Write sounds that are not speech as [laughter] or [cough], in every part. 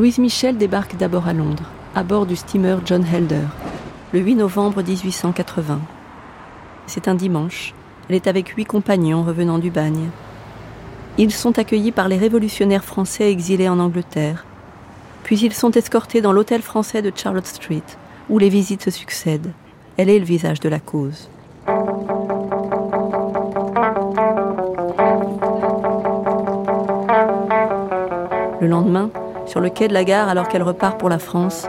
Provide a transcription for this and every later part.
Louise Michel débarque d'abord à Londres, à bord du steamer John Helder, le 8 novembre 1880. C'est un dimanche. Elle est avec huit compagnons revenant du bagne. Ils sont accueillis par les révolutionnaires français exilés en Angleterre. Puis ils sont escortés dans l'hôtel français de Charlotte Street, où les visites se succèdent. Elle est le visage de la cause. Le lendemain, sur le quai de la gare alors qu'elle repart pour la France,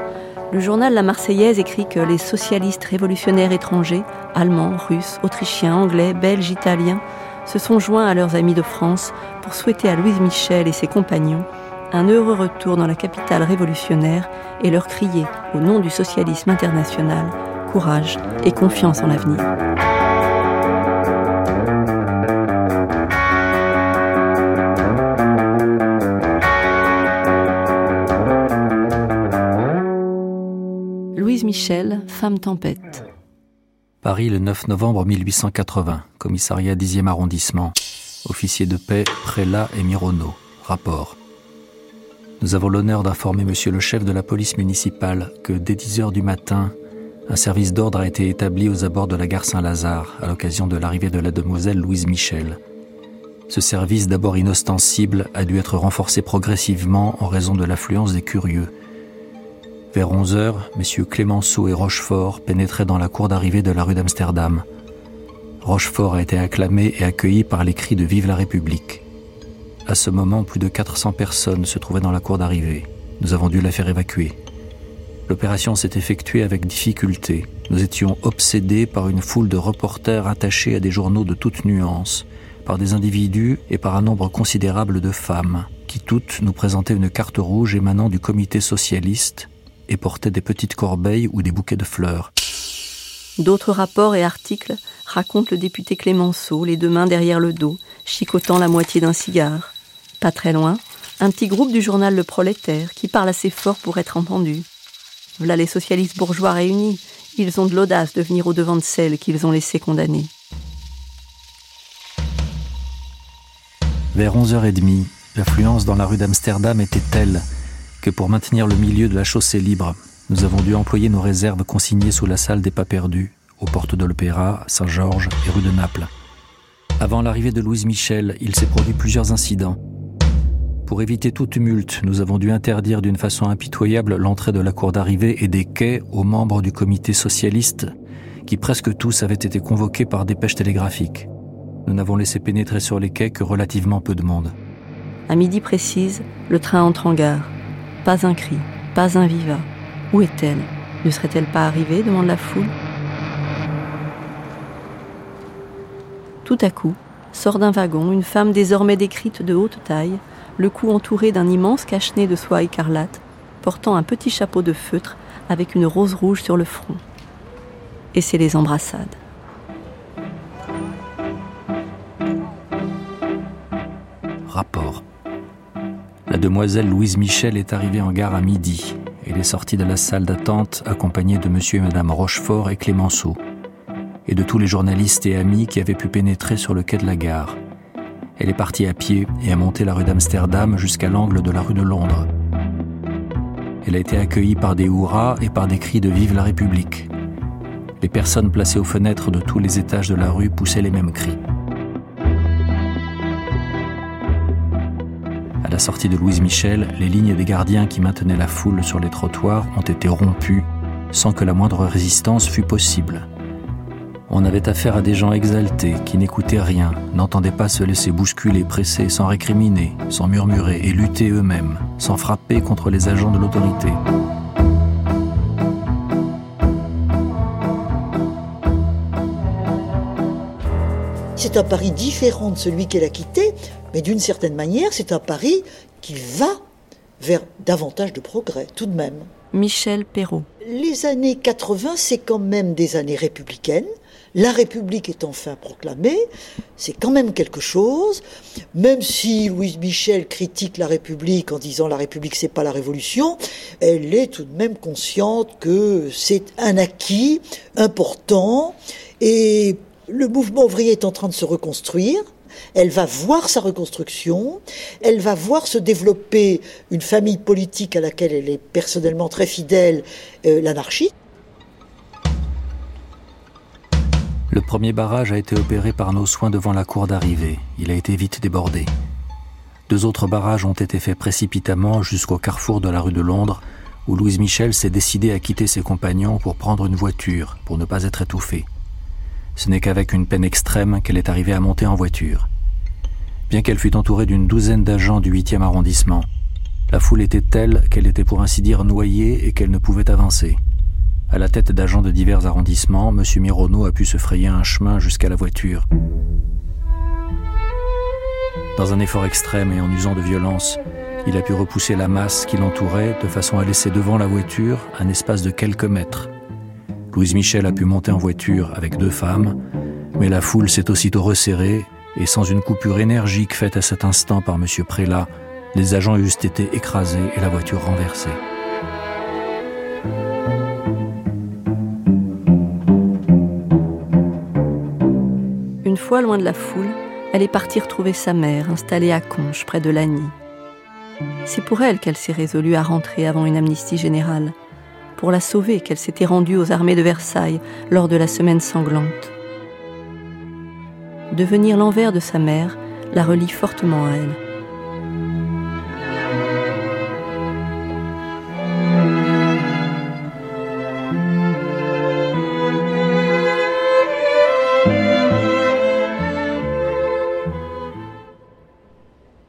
le journal La Marseillaise écrit que les socialistes révolutionnaires étrangers, allemands, russes, autrichiens, anglais, belges, italiens, se sont joints à leurs amis de France pour souhaiter à Louise Michel et ses compagnons un heureux retour dans la capitale révolutionnaire et leur crier, au nom du socialisme international, courage et confiance en l'avenir. Michel, Femme Tempête. Paris le 9 novembre 1880, commissariat 10e arrondissement. Officier de paix, prélat et Mironneau. Rapport. Nous avons l'honneur d'informer monsieur le chef de la police municipale que dès 10 heures du matin, un service d'ordre a été établi aux abords de la gare Saint-Lazare à l'occasion de l'arrivée de la demoiselle Louise Michel. Ce service, d'abord inostensible, a dû être renforcé progressivement en raison de l'affluence des curieux. Vers 11 heures, messieurs Clémenceau et Rochefort pénétraient dans la cour d'arrivée de la rue d'Amsterdam. Rochefort a été acclamé et accueilli par les cris de Vive la République. À ce moment, plus de 400 personnes se trouvaient dans la cour d'arrivée. Nous avons dû la faire évacuer. L'opération s'est effectuée avec difficulté. Nous étions obsédés par une foule de reporters attachés à des journaux de toutes nuances, par des individus et par un nombre considérable de femmes, qui toutes nous présentaient une carte rouge émanant du comité socialiste et portaient des petites corbeilles ou des bouquets de fleurs. D'autres rapports et articles racontent le député Clémenceau, les deux mains derrière le dos, chicotant la moitié d'un cigare. Pas très loin, un petit groupe du journal Le Prolétaire qui parle assez fort pour être entendu. Voilà les socialistes bourgeois réunis. Ils ont de l'audace de venir au-devant de celles qu'ils ont laissées condamner. Vers 11h30, l'affluence dans la rue d'Amsterdam était telle que pour maintenir le milieu de la chaussée libre, nous avons dû employer nos réserves consignées sous la salle des pas perdus, aux portes de l'Opéra, Saint-Georges et rue de Naples. Avant l'arrivée de Louise Michel, il s'est produit plusieurs incidents. Pour éviter tout tumulte, nous avons dû interdire d'une façon impitoyable l'entrée de la cour d'arrivée et des quais aux membres du comité socialiste, qui presque tous avaient été convoqués par dépêche télégraphique. Nous n'avons laissé pénétrer sur les quais que relativement peu de monde. À midi précise, le train entre en gare. Pas un cri, pas un viva. Où est-elle? Ne serait-elle pas arrivée demande la foule? Tout à coup, sort d'un wagon une femme désormais décrite de haute taille, le cou entouré d'un immense cache-nez de soie écarlate, portant un petit chapeau de feutre avec une rose rouge sur le front. Et c'est les embrassades. Rapport. La demoiselle Louise Michel est arrivée en gare à midi. Elle est sortie de la salle d'attente accompagnée de monsieur et madame Rochefort et Clémenceau, et de tous les journalistes et amis qui avaient pu pénétrer sur le quai de la gare. Elle est partie à pied et a monté la rue d'Amsterdam jusqu'à l'angle de la rue de Londres. Elle a été accueillie par des hurrahs et par des cris de Vive la République. Les personnes placées aux fenêtres de tous les étages de la rue poussaient les mêmes cris. La sortie de Louise Michel, les lignes des gardiens qui maintenaient la foule sur les trottoirs ont été rompues sans que la moindre résistance fût possible. On avait affaire à des gens exaltés qui n'écoutaient rien, n'entendaient pas se laisser bousculer, presser, sans récriminer, sans murmurer et lutter eux-mêmes, sans frapper contre les agents de l'autorité. C'est un Paris différent de celui qu'elle a quitté, mais d'une certaine manière, c'est un Paris qui va vers davantage de progrès, tout de même. Michel Perrault. Les années 80, c'est quand même des années républicaines. La République est enfin proclamée, c'est quand même quelque chose, même si Louise Michel critique la République en disant la République c'est pas la révolution, elle est tout de même consciente que c'est un acquis important et le mouvement ouvrier est en train de se reconstruire. Elle va voir sa reconstruction, elle va voir se développer une famille politique à laquelle elle est personnellement très fidèle, euh, l'anarchie. Le premier barrage a été opéré par nos soins devant la cour d'arrivée. Il a été vite débordé. Deux autres barrages ont été faits précipitamment jusqu'au carrefour de la rue de Londres, où Louise Michel s'est décidée à quitter ses compagnons pour prendre une voiture, pour ne pas être étouffée. Ce n'est qu'avec une peine extrême qu'elle est arrivée à monter en voiture. Bien qu'elle fût entourée d'une douzaine d'agents du 8e arrondissement, la foule était telle qu'elle était pour ainsi dire noyée et qu'elle ne pouvait avancer. À la tête d'agents de divers arrondissements, M. Mironneau a pu se frayer un chemin jusqu'à la voiture. Dans un effort extrême et en usant de violence, il a pu repousser la masse qui l'entourait de façon à laisser devant la voiture un espace de quelques mètres. Louise Michel a pu monter en voiture avec deux femmes, mais la foule s'est aussitôt resserrée et sans une coupure énergique faite à cet instant par M. Prélat, les agents eussent été écrasés et la voiture renversée. Une fois loin de la foule, elle est partie retrouver sa mère, installée à Conches, près de Lagny. C'est pour elle qu'elle s'est résolue à rentrer avant une amnistie générale, pour la sauver qu'elle s'était rendue aux armées de Versailles lors de la semaine sanglante. Devenir l'envers de sa mère la relie fortement à elle.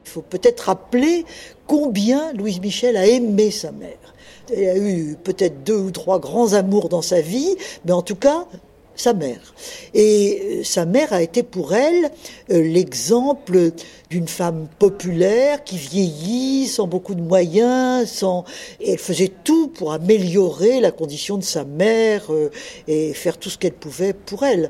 Il faut peut-être rappeler combien Louise Michel a aimé sa mère. Elle a eu peut-être deux ou trois grands amours dans sa vie, mais en tout cas, sa mère. Et euh, sa mère a été pour elle euh, l'exemple d'une femme populaire qui vieillit sans beaucoup de moyens, sans et elle faisait tout pour améliorer la condition de sa mère euh, et faire tout ce qu'elle pouvait pour elle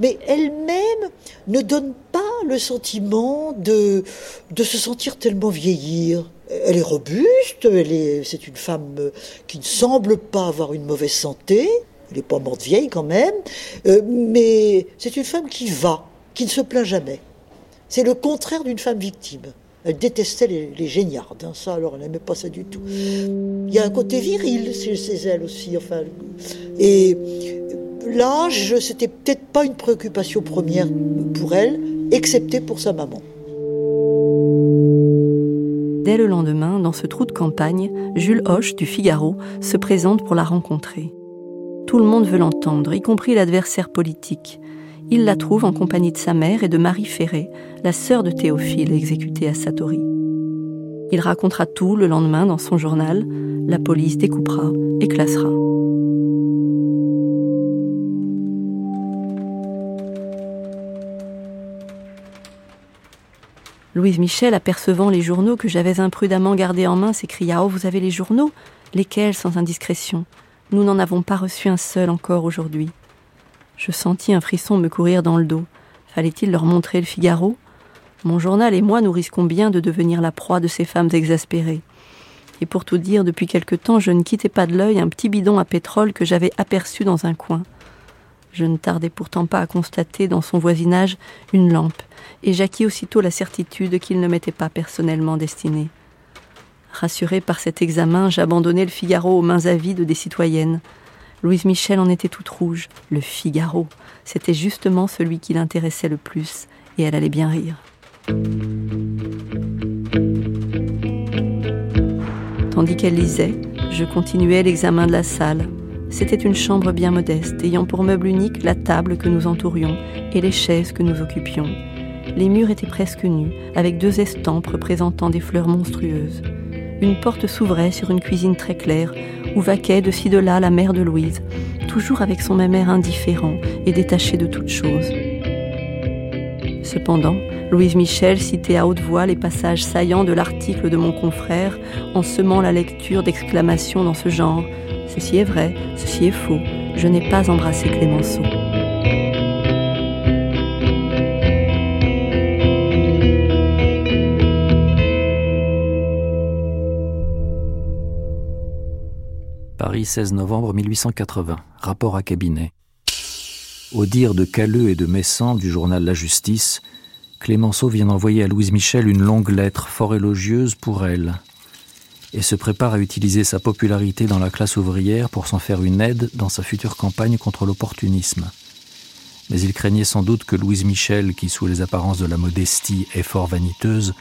mais elle-même ne donne pas le sentiment de, de se sentir tellement vieillir. Elle est robuste, elle est, c'est une femme qui ne semble pas avoir une mauvaise santé, elle n'est pas morte vieille quand même, euh, mais c'est une femme qui va, qui ne se plaint jamais. C'est le contraire d'une femme victime. Elle détestait les, les hein, ça alors elle n'aimait pas ça du tout. Il y a un côté viril chez elle aussi, enfin. Et l'âge, c'était peut-être pas une préoccupation première pour elle, excepté pour sa maman. Dès le lendemain, dans ce trou de campagne, Jules Hoche du Figaro se présente pour la rencontrer. Tout le monde veut l'entendre, y compris l'adversaire politique. Il la trouve en compagnie de sa mère et de Marie Ferré, la sœur de Théophile exécutée à Satori. Il racontera tout le lendemain dans son journal. La police découpera et classera. Louise Michel, apercevant les journaux que j'avais imprudemment gardés en main, s'écria Oh, vous avez les journaux Lesquels, sans indiscrétion? Nous n'en avons pas reçu un seul encore aujourd'hui. Je sentis un frisson me courir dans le dos. Fallait-il leur montrer le Figaro? Mon journal et moi, nous risquons bien de devenir la proie de ces femmes exaspérées. Et pour tout dire, depuis quelque temps, je ne quittais pas de l'œil un petit bidon à pétrole que j'avais aperçu dans un coin. Je ne tardais pourtant pas à constater dans son voisinage une lampe, et j'acquis aussitôt la certitude qu'il ne m'était pas personnellement destiné. Rassuré par cet examen, j'abandonnai le Figaro aux mains avides des citoyennes. Louise Michel en était toute rouge. Le Figaro, c'était justement celui qui l'intéressait le plus, et elle allait bien rire. Tandis qu'elle lisait, je continuais l'examen de la salle, c'était une chambre bien modeste, ayant pour meuble unique la table que nous entourions et les chaises que nous occupions. Les murs étaient presque nus, avec deux estampes représentant des fleurs monstrueuses. Une porte s'ouvrait sur une cuisine très claire, où vaquait de ci de là la mère de Louise, toujours avec son même air indifférent et détaché de toute chose. Cependant, Louise Michel citait à haute voix les passages saillants de l'article de mon confrère en semant la lecture d'exclamations dans ce genre Ceci est vrai, ceci est faux. Je n'ai pas embrassé Clémenceau. Paris 16 novembre 1880. Rapport à cabinet. Au dire de Calleux et de Messan du journal La Justice, Clémenceau vient d'envoyer à Louise Michel une longue lettre fort élogieuse pour elle et se prépare à utiliser sa popularité dans la classe ouvrière pour s'en faire une aide dans sa future campagne contre l'opportunisme. Mais il craignait sans doute que Louise Michel, qui sous les apparences de la modestie est fort vaniteuse,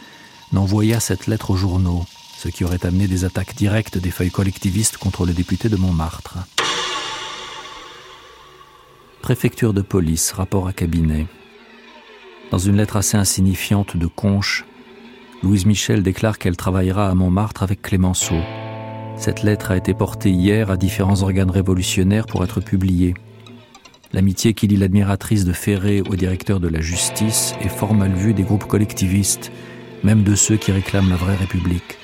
n'envoyât cette lettre aux journaux, ce qui aurait amené des attaques directes des feuilles collectivistes contre le député de Montmartre. Préfecture de police, rapport à cabinet. Dans une lettre assez insignifiante de Conche, Louise Michel déclare qu'elle travaillera à Montmartre avec Clémenceau. Cette lettre a été portée hier à différents organes révolutionnaires pour être publiée. L'amitié qui lie l'admiratrice de Ferré au directeur de la justice est fort mal vue des groupes collectivistes, même de ceux qui réclament la vraie République.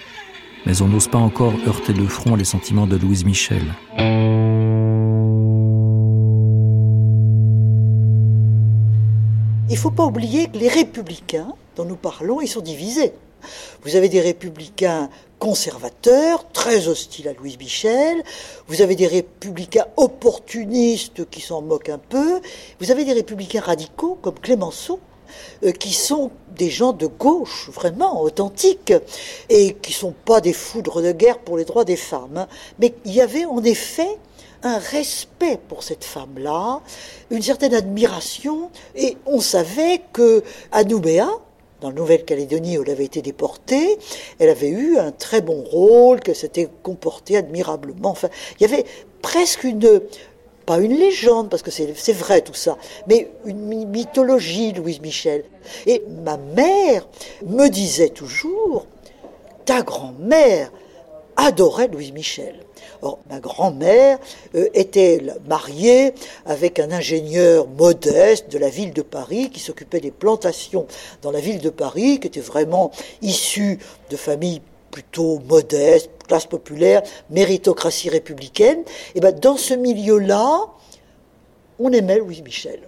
Mais on n'ose pas encore heurter de front les sentiments de Louise Michel. Il ne faut pas oublier que les républicains dont nous parlons, ils sont divisés. Vous avez des républicains conservateurs, très hostiles à Louise Michel. Vous avez des républicains opportunistes qui s'en moquent un peu. Vous avez des républicains radicaux comme Clémenceau, euh, qui sont des gens de gauche, vraiment authentiques, et qui sont pas des foudres de guerre pour les droits des femmes. Hein. Mais il y avait en effet un respect pour cette femme-là, une certaine admiration, et on savait que à Nouméa, Nouvelle-Calédonie où elle avait été déportée, elle avait eu un très bon rôle, qu'elle s'était comportée admirablement. Enfin, il y avait presque une, pas une légende, parce que c'est vrai tout ça, mais une mythologie, Louise Michel. Et ma mère me disait toujours, ta grand-mère adorait Louise Michel. Ma grand-mère euh, était mariée avec un ingénieur modeste de la ville de Paris qui s'occupait des plantations dans la ville de Paris, qui était vraiment issu de familles plutôt modestes, classe populaire, méritocratie républicaine. Et ben, dans ce milieu-là, on aimait Louise Michel.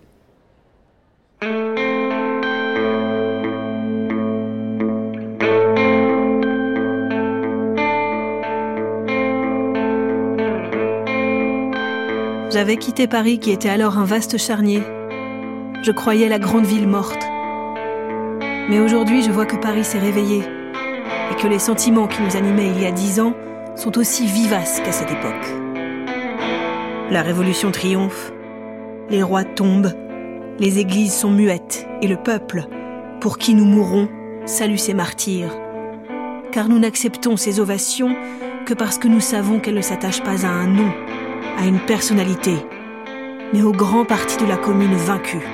J'avais quitté Paris qui était alors un vaste charnier. Je croyais la grande ville morte. Mais aujourd'hui, je vois que Paris s'est réveillé et que les sentiments qui nous animaient il y a dix ans sont aussi vivaces qu'à cette époque. La révolution triomphe, les rois tombent, les églises sont muettes et le peuple, pour qui nous mourrons, salue ses martyrs. Car nous n'acceptons ces ovations que parce que nous savons qu'elles ne s'attachent pas à un nom, à une personnalité, mais au grand parti de la commune vaincue.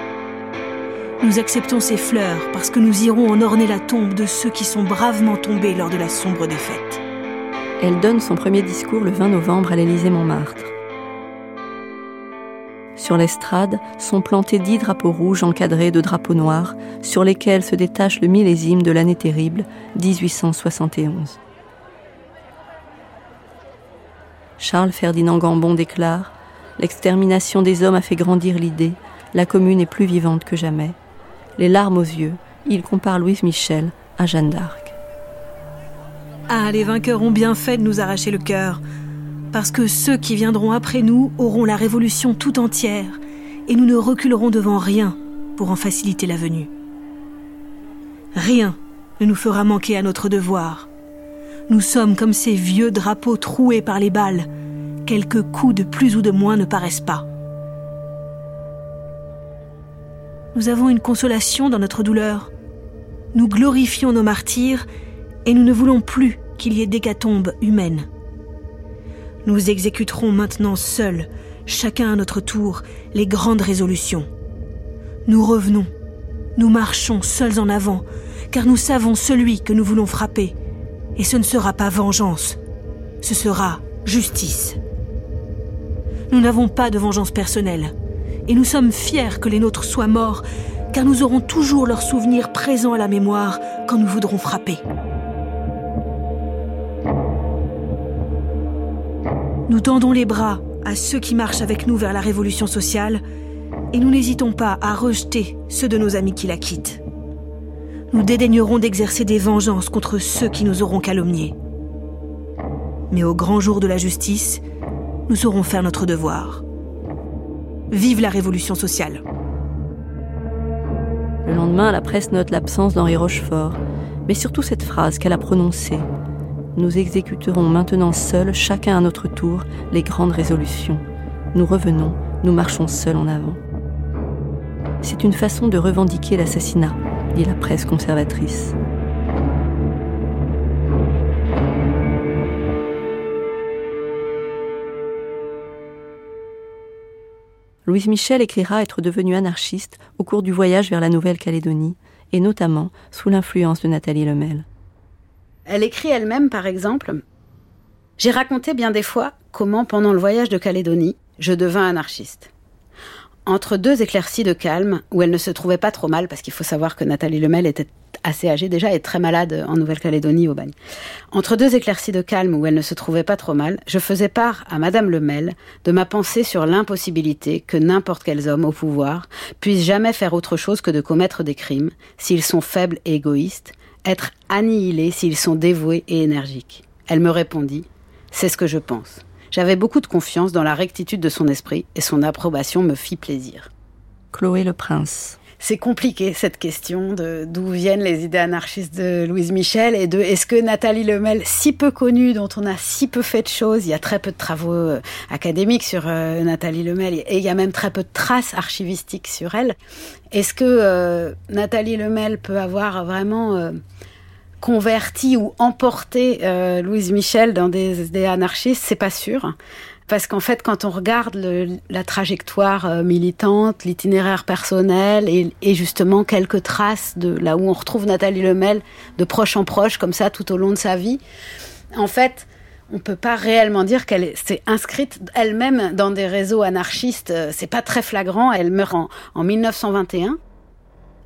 Nous acceptons ces fleurs parce que nous irons en orner la tombe de ceux qui sont bravement tombés lors de la sombre défaite. Elle donne son premier discours le 20 novembre à l'Élysée-Montmartre. Sur l'estrade sont plantés dix drapeaux rouges encadrés de drapeaux noirs, sur lesquels se détache le millésime de l'année terrible 1871. Charles Ferdinand Gambon déclare L'extermination des hommes a fait grandir l'idée, la commune est plus vivante que jamais. Les larmes aux yeux, il compare Louise Michel à Jeanne d'Arc. Ah, les vainqueurs ont bien fait de nous arracher le cœur, parce que ceux qui viendront après nous auront la révolution tout entière, et nous ne reculerons devant rien pour en faciliter la venue. Rien ne nous fera manquer à notre devoir. Nous sommes comme ces vieux drapeaux troués par les balles. Quelques coups de plus ou de moins ne paraissent pas. Nous avons une consolation dans notre douleur. Nous glorifions nos martyrs et nous ne voulons plus qu'il y ait d'hécatombe humaine. Nous exécuterons maintenant seuls, chacun à notre tour, les grandes résolutions. Nous revenons, nous marchons seuls en avant, car nous savons celui que nous voulons frapper, et ce ne sera pas vengeance, ce sera justice. Nous n'avons pas de vengeance personnelle, et nous sommes fiers que les nôtres soient morts, car nous aurons toujours leurs souvenirs présents à la mémoire quand nous voudrons frapper. Nous tendons les bras à ceux qui marchent avec nous vers la révolution sociale, et nous n'hésitons pas à rejeter ceux de nos amis qui la quittent nous dédaignerons d'exercer des vengeances contre ceux qui nous auront calomniés. Mais au grand jour de la justice, nous saurons faire notre devoir. Vive la révolution sociale Le lendemain, la presse note l'absence d'Henri Rochefort, mais surtout cette phrase qu'elle a prononcée. Nous exécuterons maintenant seuls, chacun à notre tour, les grandes résolutions. Nous revenons, nous marchons seuls en avant. C'est une façon de revendiquer l'assassinat, dit la presse conservatrice. Louise Michel écrira être devenue anarchiste au cours du voyage vers la Nouvelle-Calédonie, et notamment sous l'influence de Nathalie Lemel. Elle écrit elle-même, par exemple, J'ai raconté bien des fois comment, pendant le voyage de Calédonie, je devins anarchiste entre deux éclaircies de calme, où elle ne se trouvait pas trop mal, parce qu'il faut savoir que Nathalie Lemel était assez âgée déjà et très malade en Nouvelle-Calédonie au bagne. Entre deux éclaircies de calme où elle ne se trouvait pas trop mal, je faisais part à Madame Lemel de ma pensée sur l'impossibilité que n'importe quels hommes au pouvoir puissent jamais faire autre chose que de commettre des crimes, s'ils sont faibles et égoïstes, être annihilés s'ils sont dévoués et énergiques. Elle me répondit, c'est ce que je pense. J'avais beaucoup de confiance dans la rectitude de son esprit et son approbation me fit plaisir. Chloé le Prince. C'est compliqué cette question de d'où viennent les idées anarchistes de Louise Michel et de est-ce que Nathalie Lemel, si peu connue, dont on a si peu fait de choses, il y a très peu de travaux euh, académiques sur euh, Nathalie Lemel et il y a même très peu de traces archivistiques sur elle. Est-ce que euh, Nathalie Lemel peut avoir vraiment converti ou emporté euh, Louise Michel dans des anarchistes, c'est pas sûr. Parce qu'en fait, quand on regarde la trajectoire euh, militante, l'itinéraire personnel et, justement quelques traces de là où on retrouve Nathalie Lemel de proche en proche, comme ça, tout au long de sa vie, en fait, on peut pas réellement dire qu'elle s'est inscrite elle-même dans des réseaux anarchistes. Euh, c'est pas très flagrant. Elle meurt en, en 1921.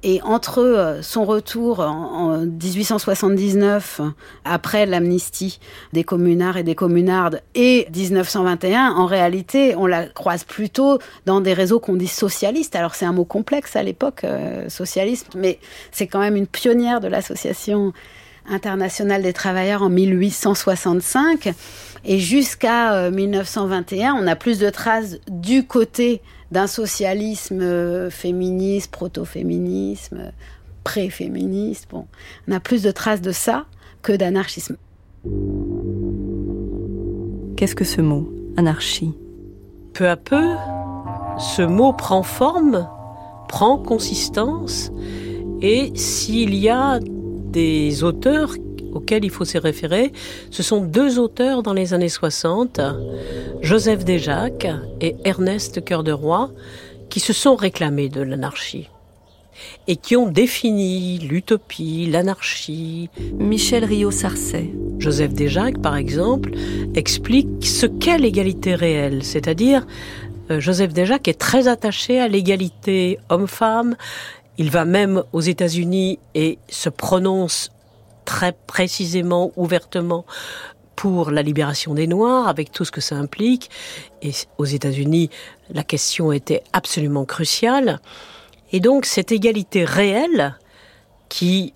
Et entre euh, son retour en, 1879, après l'amnistie des communards et des communardes, et 1921, en réalité, on la croise plutôt dans des réseaux qu'on dit socialistes. Alors c'est un mot complexe à l'époque, euh, socialiste, mais c'est quand même une pionnière de l'association internationale des travailleurs en 1865. Et jusqu'à 1921, euh, on a plus de traces du côté d'un socialisme euh, féministe, proto-féminisme, pré-féministe. Bon, on a plus de traces de ça que d'anarchisme. Qu'est-ce que ce mot, anarchie? Peu à peu, ce mot prend forme, prend consistance, et s'il y a des auteurs auxquels il faut se référer, ce sont deux auteurs dans les années 60, Joseph Desjacques et Ernest Cœur de Roi, qui se sont réclamés de l'anarchie et qui ont défini l'utopie, l'anarchie. Michel Rio-Sarcey. Joseph Desjacques, par exemple, explique ce qu'est l'égalité réelle, c'est-à-dire euh, Joseph Desjacques est très attaché à l'égalité homme-femme. Il va même aux États-Unis et se prononce très précisément, ouvertement pour la libération des Noirs, avec tout ce que ça implique. Et aux États-Unis, la question était absolument cruciale. Et donc cette égalité réelle qui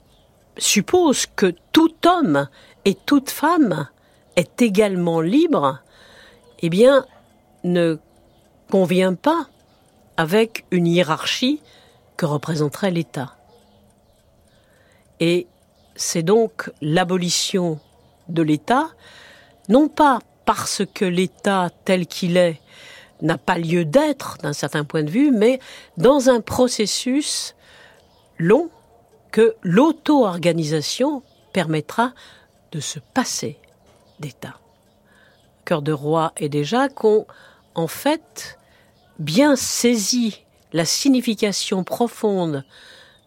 suppose que tout homme et toute femme est également libre, eh bien, ne convient pas avec une hiérarchie que représenterait l'État. Et c'est donc l'abolition de l'État, non pas parce que l'État tel qu'il est n'a pas lieu d'être d'un certain point de vue, mais dans un processus long que l'auto-organisation permettra de se passer d'État. Cœur de roi et déjà qu'ont en fait bien saisi la signification profonde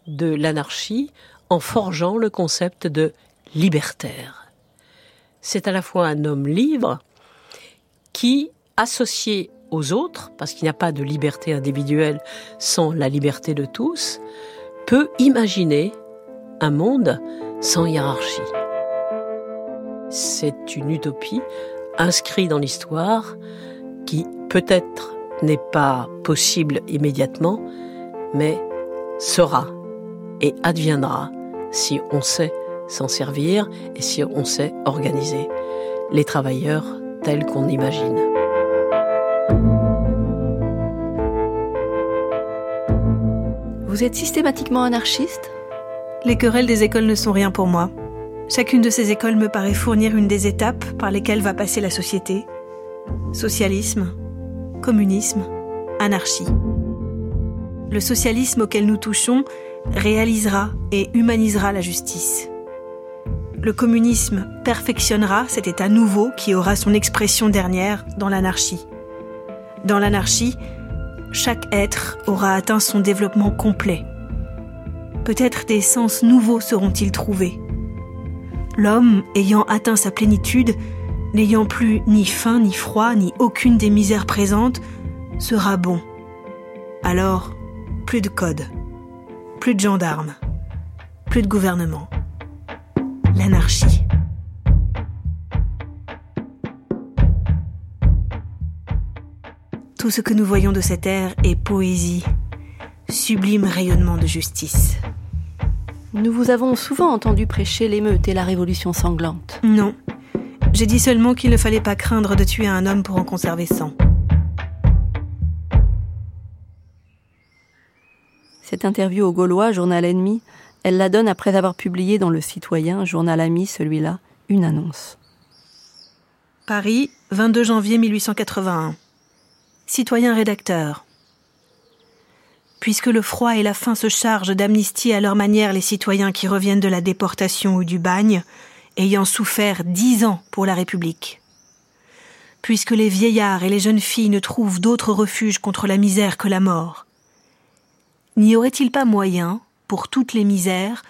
de l'anarchie en forgeant le concept de libertaire. C'est à la fois un homme libre qui, associé aux autres, parce qu'il n'y a pas de liberté individuelle sans la liberté de tous, peut imaginer un monde sans hiérarchie. C'est une utopie inscrite dans l'histoire qui peut-être n'est pas possible immédiatement, mais sera et adviendra si on sait s'en servir et si on sait organiser les travailleurs tels qu'on imagine. Vous êtes systématiquement anarchiste? Les querelles des écoles ne sont rien pour moi. Chacune de ces écoles me paraît fournir une des étapes par lesquelles va passer la société. Socialisme, communisme, anarchie. Le socialisme auquel nous touchons réalisera et humanisera la justice. Le communisme perfectionnera cet état nouveau qui aura son expression dernière dans l'anarchie. Dans l'anarchie, chaque être aura atteint son développement complet. Peut-être des sens nouveaux seront-ils trouvés. L'homme, ayant atteint sa plénitude, n'ayant plus ni faim, ni froid, ni aucune des misères présentes, sera bon. Alors, plus de code, plus de gendarmes, plus de gouvernement. L'anarchie. Tout ce que nous voyons de cette ère est poésie, sublime rayonnement de justice. Nous vous avons souvent entendu prêcher l'émeute et la révolution sanglante. Non. J'ai dit seulement qu'il ne fallait pas craindre de tuer un homme pour en conserver 100. Cette interview au Gaulois, journal ennemi, elle la donne après avoir publié dans Le Citoyen, journal ami celui-là, une annonce. Paris, 22 janvier 1881. Citoyen rédacteur. Puisque le froid et la faim se chargent d'amnistier à leur manière les citoyens qui reviennent de la déportation ou du bagne, ayant souffert dix ans pour la République. Puisque les vieillards et les jeunes filles ne trouvent d'autre refuge contre la misère que la mort. N'y aurait-il pas moyen, pour toutes les misères,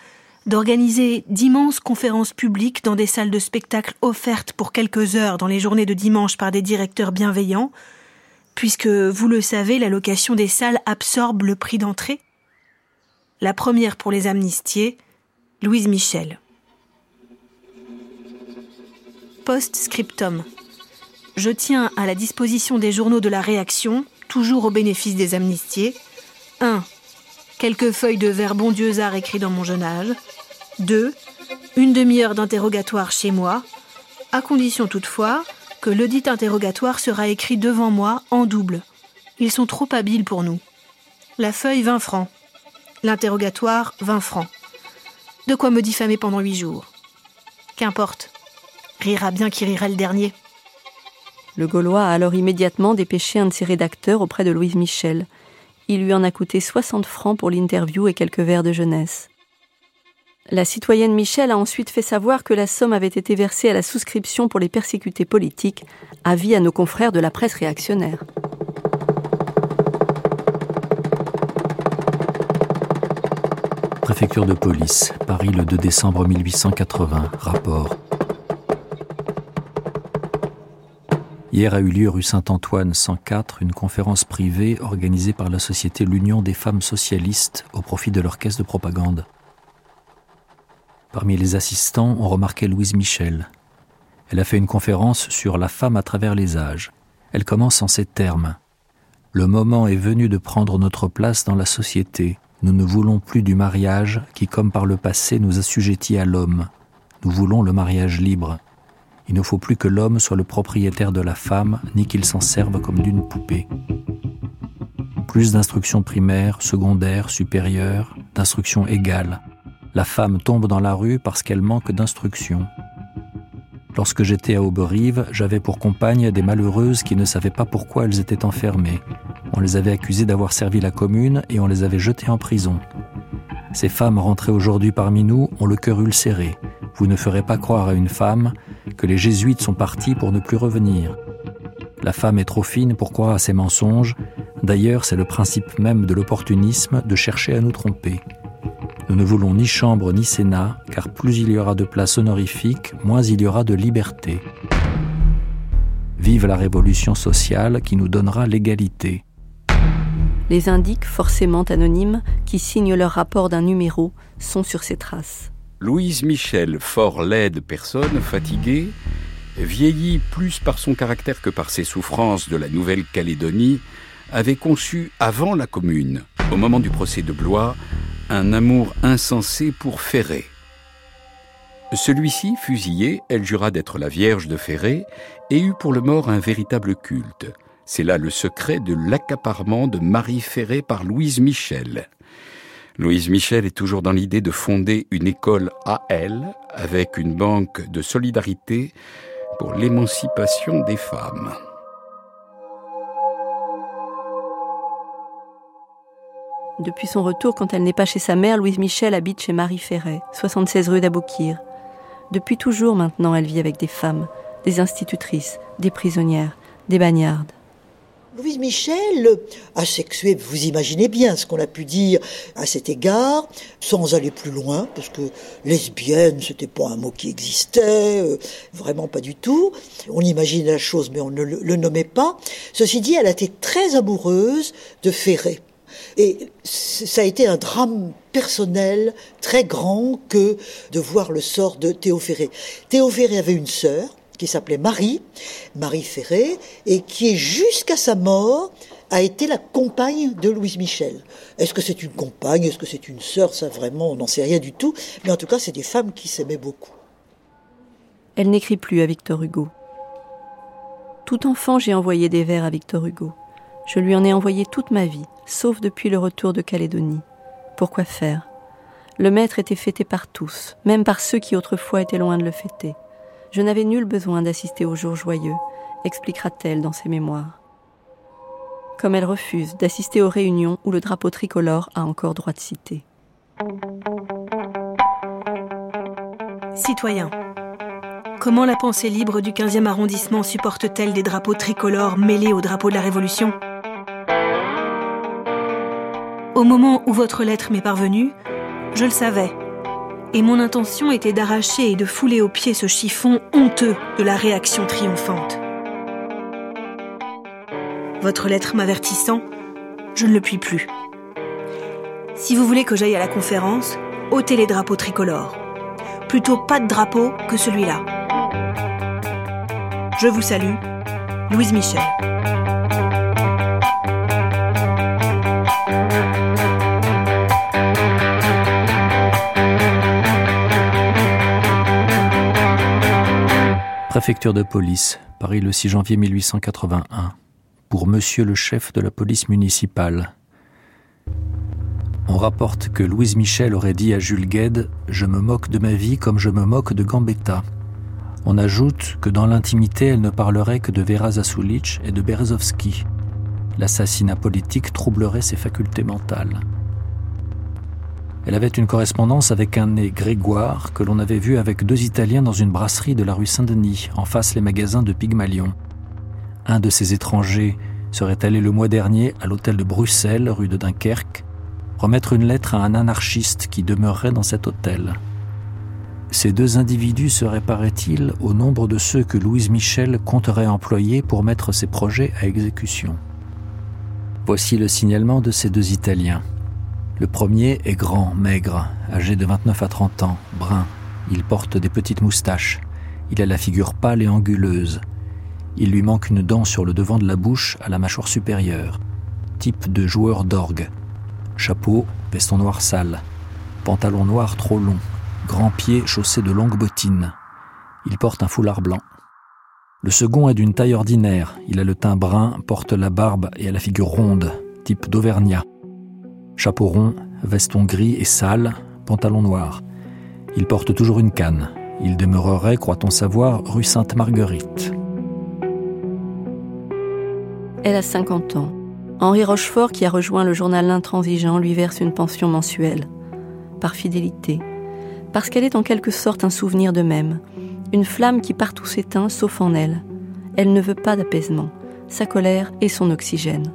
d'organiser d'immenses conférences publiques dans des salles de spectacle offertes pour quelques heures dans les journées de dimanche par des directeurs bienveillants, puisque, vous le savez, la location des salles absorbe le prix d'entrée? La première pour les amnistiés, Louise Michel. Post-scriptum. Je tiens à la disposition des journaux de la réaction, toujours au bénéfice des amnistiés, 1 quelques feuilles de vers art écrits dans mon jeune âge. 2. Une demi-heure d'interrogatoire chez moi, à condition toutefois que le dit interrogatoire sera écrit devant moi en double. Ils sont trop habiles pour nous. La feuille 20 francs. L'interrogatoire 20 francs. De quoi me diffamer pendant huit jours. Qu'importe. Rira bien qui rira le dernier. Le Gaulois a alors immédiatement dépêché un de ses rédacteurs auprès de Louise Michel. Il lui en a coûté 60 francs pour l'interview et quelques vers de jeunesse. La citoyenne Michel a ensuite fait savoir que la somme avait été versée à la souscription pour les persécutés politiques, avis à nos confrères de la presse réactionnaire. Préfecture de police, Paris le 2 décembre 1880, rapport. Hier a eu lieu rue Saint-Antoine 104 une conférence privée organisée par la société L'Union des femmes socialistes au profit de leur caisse de propagande. Parmi les assistants, on remarquait Louise Michel. Elle a fait une conférence sur la femme à travers les âges. Elle commence en ces termes. Le moment est venu de prendre notre place dans la société. Nous ne voulons plus du mariage qui, comme par le passé, nous assujettit à l'homme. Nous voulons le mariage libre. Il ne faut plus que l'homme soit le propriétaire de la femme, ni qu'il s'en serve comme d'une poupée. Plus d'instruction primaire, secondaire, supérieure, d'instruction égale. La femme tombe dans la rue parce qu'elle manque d'instruction. Lorsque j'étais à Auberive, j'avais pour compagne des malheureuses qui ne savaient pas pourquoi elles étaient enfermées. On les avait accusées d'avoir servi la commune et on les avait jetées en prison. Ces femmes rentrées aujourd'hui parmi nous ont le cœur ulcéré. Vous ne ferez pas croire à une femme que les jésuites sont partis pour ne plus revenir. La femme est trop fine pour croire à ces mensonges. D'ailleurs, c'est le principe même de l'opportunisme de chercher à nous tromper. Nous ne voulons ni chambre ni sénat, car plus il y aura de places honorifiques, moins il y aura de liberté. Vive la révolution sociale qui nous donnera l'égalité. Les indiques, forcément anonymes, qui signent leur rapport d'un numéro, sont sur ces traces. Louise Michel, fort laide personne, fatiguée, vieillie plus par son caractère que par ses souffrances de la Nouvelle-Calédonie, avait conçu avant la Commune, au moment du procès de Blois, un amour insensé pour Ferré. Celui-ci, fusillé, elle jura d'être la Vierge de Ferré et eut pour le mort un véritable culte. C'est là le secret de l'accaparement de Marie Ferré par Louise Michel. Louise Michel est toujours dans l'idée de fonder une école à elle, avec une banque de solidarité pour l'émancipation des femmes. Depuis son retour, quand elle n'est pas chez sa mère, Louise Michel habite chez Marie Ferret, 76 rue d'Aboukir. Depuis toujours maintenant, elle vit avec des femmes, des institutrices, des prisonnières, des bagnardes. Louise Michel, asexuée, vous imaginez bien ce qu'on a pu dire à cet égard, sans aller plus loin, parce que lesbienne, c'était pas un mot qui existait, euh, vraiment pas du tout. On imagine la chose, mais on ne le, nommait pas. Ceci dit, elle a été très amoureuse de Ferré. Et ça a été un drame personnel très grand que de voir le sort de Théo Ferré. Théo Ferré avait une sœur, qui s'appelait Marie, Marie Ferré, et qui, jusqu'à sa mort, a été la compagne de Louise Michel. Est-ce que c'est une compagne? Est-ce que c'est une sœur? Ça, vraiment, on n'en sait rien du tout. Mais en tout cas, c'est des femmes qui s'aimaient beaucoup. Elle n'écrit plus à Victor Hugo. Tout enfant, j'ai envoyé des vers à Victor Hugo. Je lui en ai envoyé toute ma vie, sauf depuis le retour de Calédonie. Pourquoi faire? Le maître était fêté par tous, même par ceux qui autrefois étaient loin de le fêter. Je n'avais nul besoin d'assister aux jours joyeux, expliquera-t-elle dans ses mémoires. Comme elle refuse d'assister aux réunions où le drapeau tricolore a encore droit de citer. Citoyens, comment la pensée libre du 15e arrondissement supporte-t-elle des drapeaux tricolores mêlés au drapeau de la Révolution? Au moment où votre lettre m'est parvenue, je le savais et mon intention était d'arracher et de fouler aux pieds ce chiffon honteux de la réaction triomphante. Votre lettre m'avertissant, je ne le puis plus. Si vous voulez que j'aille à la conférence, ôtez les drapeaux tricolores. Plutôt pas de drapeau que celui-là. Je vous salue, Louise Michel. Préfecture de police, Paris le 6 janvier 1881. Pour monsieur le chef de la police municipale. On rapporte que Louise Michel aurait dit à Jules Gued Je me moque de ma vie comme je me moque de Gambetta. On ajoute que dans l'intimité, elle ne parlerait que de Vera Zasulich et de Berezovski. L'assassinat politique troublerait ses facultés mentales. Elle avait une correspondance avec un né Grégoire que l'on avait vu avec deux Italiens dans une brasserie de la rue Saint-Denis, en face les magasins de Pygmalion. Un de ces étrangers serait allé le mois dernier à l'hôtel de Bruxelles, rue de Dunkerque, remettre une lettre à un anarchiste qui demeurerait dans cet hôtel. Ces deux individus seraient, paraît-il, au nombre de ceux que Louise Michel compterait employer pour mettre ses projets à exécution? Voici le signalement de ces deux Italiens. Le premier est grand, maigre, âgé de 29 à 30 ans, brun. Il porte des petites moustaches. Il a la figure pâle et anguleuse. Il lui manque une dent sur le devant de la bouche à la mâchoire supérieure. Type de joueur d'orgue. Chapeau, veston noir sale. Pantalon noir trop long. Grand pied chaussé de longues bottines. Il porte un foulard blanc. Le second est d'une taille ordinaire. Il a le teint brun, porte la barbe et a la figure ronde, type d'Auvergnat. Chapeau rond, veston gris et sale, pantalon noir. Il porte toujours une canne. Il demeurerait, croit-on savoir, rue Sainte-Marguerite. Elle a 50 ans. Henri Rochefort, qui a rejoint le journal L'Intransigeant, lui verse une pension mensuelle. Par fidélité. Parce qu'elle est en quelque sorte un souvenir d'eux-mêmes. Une flamme qui partout s'éteint, sauf en elle. Elle ne veut pas d'apaisement. Sa colère est son oxygène.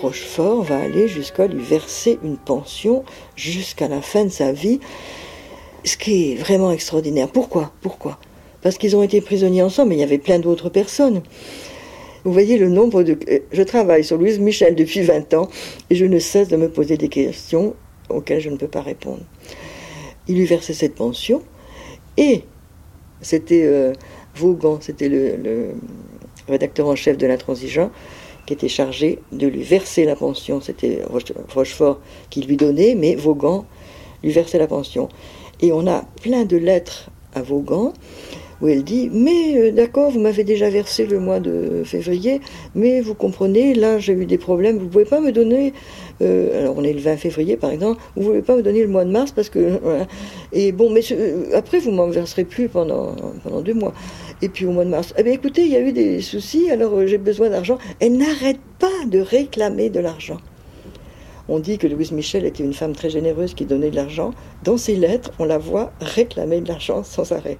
Rochefort va aller jusqu'à lui verser une pension jusqu'à la fin de sa vie, ce qui est vraiment extraordinaire. Pourquoi? Pourquoi? Parce qu'ils ont été prisonniers ensemble, mais il y avait plein d'autres personnes. Vous voyez le nombre de... Je travaille sur Louise Michel depuis 20 ans et je ne cesse de me poser des questions auxquelles je ne peux pas répondre. Il lui versait cette pension et c'était euh, Vaughan, c'était le, le rédacteur en chef de l'intransigeant, qui était chargé de lui verser la pension. C'était Rochefort qui lui donnait, mais Vaughan lui versait la pension. Et on a plein de lettres à Vaughan où elle dit Mais euh, d'accord, vous m'avez déjà versé le mois de février, mais vous comprenez, là j'ai eu des problèmes, vous pouvez pas me donner. Euh, alors on est le 20 février par exemple, vous pouvez pas me donner le mois de mars parce que. Et bon, mais après vous m'en verserez plus pendant deux mois. Et puis au mois de mars, eh bien écoutez, il y a eu des soucis, alors j'ai besoin d'argent. Elle n'arrête pas de réclamer de l'argent. On dit que Louise Michel était une femme très généreuse qui donnait de l'argent. Dans ses lettres, on la voit réclamer de l'argent sans arrêt.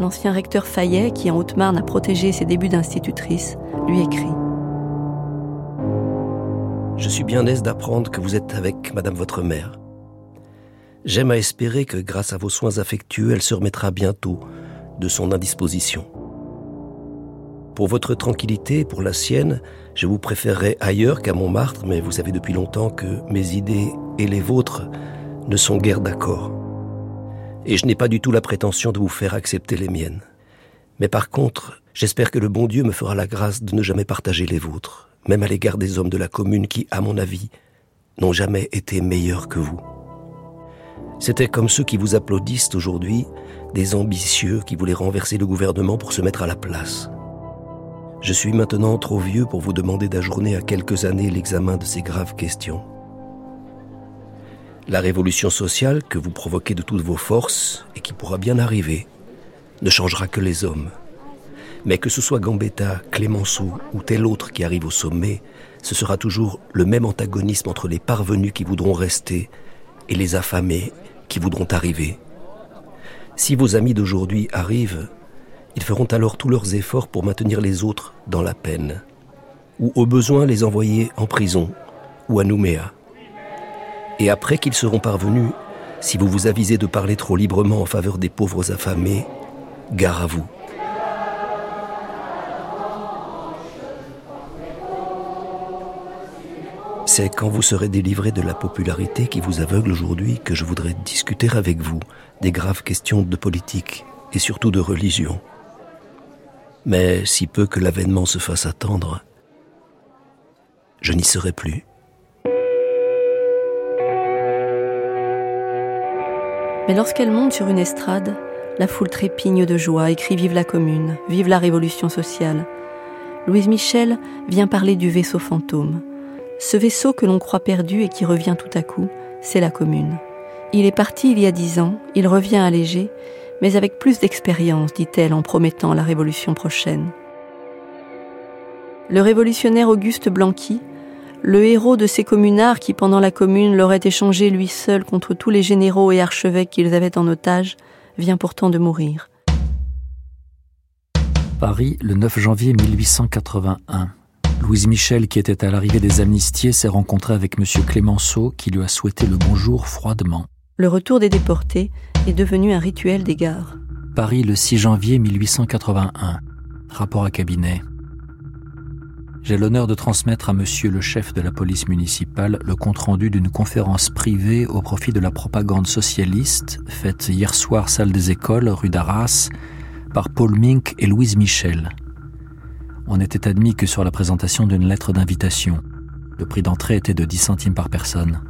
L'ancien recteur Fayet, qui en Haute-Marne a protégé ses débuts d'institutrice, lui écrit Je suis bien aise d'apprendre que vous êtes avec Madame votre mère. J'aime à espérer que grâce à vos soins affectueux, elle se remettra bientôt de son indisposition. Pour votre tranquillité et pour la sienne, je vous préférerais ailleurs qu'à Montmartre, mais vous savez depuis longtemps que mes idées et les vôtres ne sont guère d'accord. Et je n'ai pas du tout la prétention de vous faire accepter les miennes. Mais par contre, j'espère que le bon Dieu me fera la grâce de ne jamais partager les vôtres, même à l'égard des hommes de la commune qui, à mon avis, n'ont jamais été meilleurs que vous. C'était comme ceux qui vous applaudissent aujourd'hui, des ambitieux qui voulaient renverser le gouvernement pour se mettre à la place. Je suis maintenant trop vieux pour vous demander d'ajourner à quelques années l'examen de ces graves questions. La révolution sociale que vous provoquez de toutes vos forces et qui pourra bien arriver ne changera que les hommes. Mais que ce soit Gambetta, Clémenceau ou tel autre qui arrive au sommet, ce sera toujours le même antagonisme entre les parvenus qui voudront rester et les affamés qui voudront arriver. Si vos amis d'aujourd'hui arrivent, ils feront alors tous leurs efforts pour maintenir les autres dans la peine, ou au besoin les envoyer en prison ou à Nouméa. Et après qu'ils seront parvenus, si vous vous avisez de parler trop librement en faveur des pauvres affamés, gare à vous. C'est quand vous serez délivré de la popularité qui vous aveugle aujourd'hui que je voudrais discuter avec vous des graves questions de politique et surtout de religion. Mais si peu que l'avènement se fasse attendre, je n'y serai plus. Mais lorsqu'elle monte sur une estrade, la foule trépigne de joie et crie Vive la commune, vive la révolution sociale. Louise Michel vient parler du vaisseau fantôme. Ce vaisseau que l'on croit perdu et qui revient tout à coup, c'est la commune. Il est parti il y a dix ans, il revient allégé, mais avec plus d'expérience, dit-elle en promettant la révolution prochaine. Le révolutionnaire Auguste Blanqui, le héros de ces communards qui, pendant la commune, l'aurait échangé lui seul contre tous les généraux et archevêques qu'ils avaient en otage, vient pourtant de mourir. Paris, le 9 janvier 1881. Louise Michel, qui était à l'arrivée des amnistiés, s'est rencontrée avec M. Clémenceau, qui lui a souhaité le bonjour froidement. Le retour des déportés est devenu un rituel des gares. Paris, le 6 janvier 1881. Rapport à cabinet. J'ai l'honneur de transmettre à monsieur le chef de la police municipale le compte-rendu d'une conférence privée au profit de la propagande socialiste faite hier soir salle des écoles, rue d'Arras, par Paul Mink et Louise Michel. On n'était admis que sur la présentation d'une lettre d'invitation. Le prix d'entrée était de 10 centimes par personne.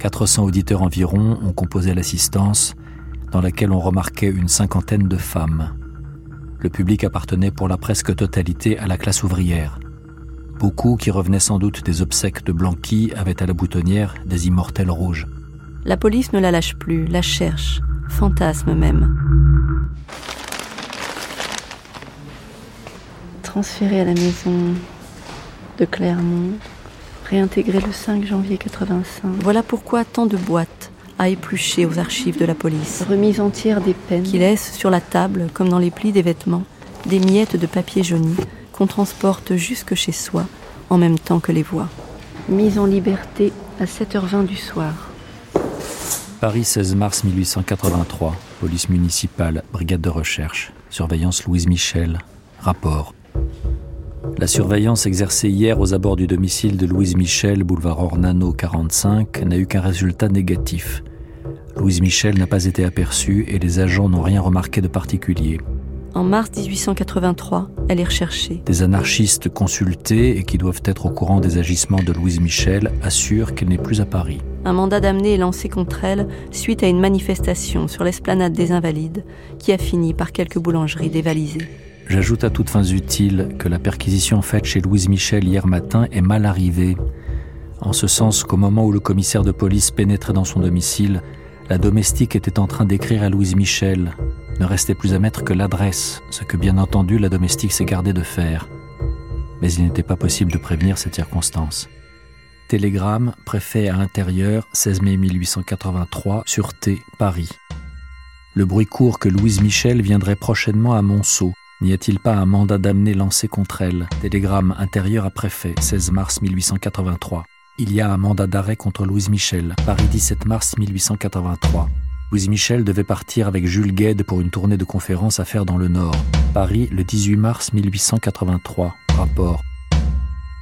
400 auditeurs environ ont composé l'assistance, dans laquelle on remarquait une cinquantaine de femmes. Le public appartenait pour la presque totalité à la classe ouvrière. Beaucoup, qui revenaient sans doute des obsèques de Blanqui, avaient à la boutonnière des immortels rouges. La police ne la lâche plus, la cherche, fantasme même. Transférée à la maison de Clermont, réintégrée le 5 janvier 85. Voilà pourquoi tant de boîtes à éplucher aux archives de la police. Remise entière des peines qui laissent sur la table, comme dans les plis des vêtements, des miettes de papier jauni qu'on transporte jusque chez soi en même temps que les voix. Mise en liberté à 7h20 du soir. Paris 16 mars 1883. Police municipale, brigade de recherche. Surveillance Louise Michel. Rapport. La surveillance exercée hier aux abords du domicile de Louise Michel, boulevard Ornano 45, n'a eu qu'un résultat négatif. Louise Michel n'a pas été aperçue et les agents n'ont rien remarqué de particulier. En mars 1883, elle est recherchée. Des anarchistes consultés et qui doivent être au courant des agissements de Louise Michel assurent qu'elle n'est plus à Paris. Un mandat d'amener est lancé contre elle suite à une manifestation sur l'esplanade des Invalides qui a fini par quelques boulangeries dévalisées. J'ajoute à toutes fins utiles que la perquisition faite chez Louise Michel hier matin est mal arrivée, en ce sens qu'au moment où le commissaire de police pénétrait dans son domicile, la domestique était en train d'écrire à Louise Michel. Ne restait plus à mettre que l'adresse, ce que bien entendu la domestique s'est gardée de faire. Mais il n'était pas possible de prévenir cette circonstance. Télégramme, préfet à intérieur, 16 mai 1883, Sûreté, Paris. Le bruit court que Louise Michel viendrait prochainement à Monceau. N'y a-t-il pas un mandat d'amener lancé contre elle? Télégramme intérieur à préfet, 16 mars 1883. Il y a un mandat d'arrêt contre Louise Michel, Paris 17 mars 1883. Louise Michel devait partir avec Jules Gued pour une tournée de conférences à faire dans le Nord. Paris, le 18 mars 1883. Rapport.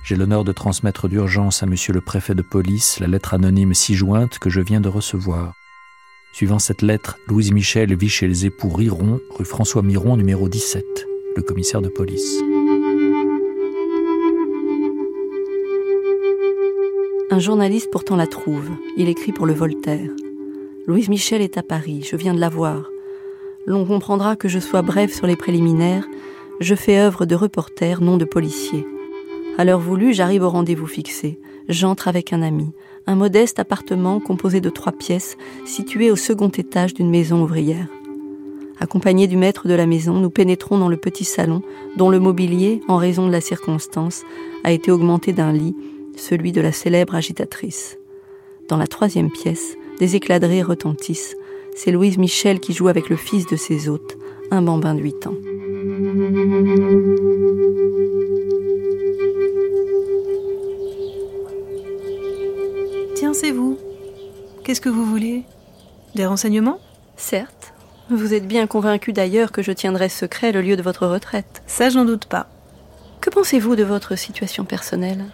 J'ai l'honneur de transmettre d'urgence à monsieur le préfet de police la lettre anonyme ci-jointe que je viens de recevoir. Suivant cette lettre, Louise Michel vit chez les époux Riron, rue François Miron, numéro 17, le commissaire de police. Un journaliste pourtant la trouve. Il écrit pour le Voltaire. Louise Michel est à Paris, je viens de la voir. L'on comprendra que je sois bref sur les préliminaires. Je fais œuvre de reporter, non de policier. À l'heure voulue, j'arrive au rendez-vous fixé. J'entre avec un ami. Un modeste appartement composé de trois pièces, situé au second étage d'une maison ouvrière. Accompagné du maître de la maison, nous pénétrons dans le petit salon, dont le mobilier, en raison de la circonstance, a été augmenté d'un lit celui de la célèbre agitatrice. Dans la troisième pièce, des éclats retentissent. C'est Louise Michel qui joue avec le fils de ses hôtes, un bambin de huit ans. Qu'est-ce que vous voulez Des renseignements? Certes. Vous êtes bien convaincu d'ailleurs que je tiendrai secret le lieu de votre retraite. Ça, j'en doute pas. Que pensez-vous de votre situation personnelle?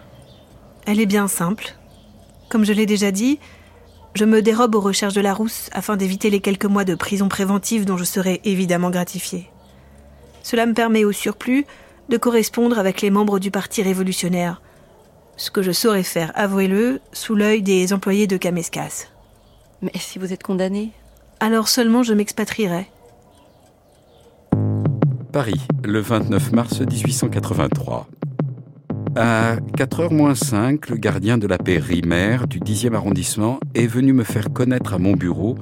Elle est bien simple. Comme je l'ai déjà dit, je me dérobe aux recherches de la rousse afin d'éviter les quelques mois de prison préventive dont je serai évidemment gratifié. Cela me permet au surplus de correspondre avec les membres du Parti révolutionnaire, ce que je saurais faire, avouez-le, sous l'œil des employés de Kameskas. Mais si vous êtes condamné Alors seulement je m'expatrierai. Paris, le 29 mars 1883. À 4h moins 5, le gardien de la paix Rimer du 10e arrondissement est venu me faire connaître à mon bureau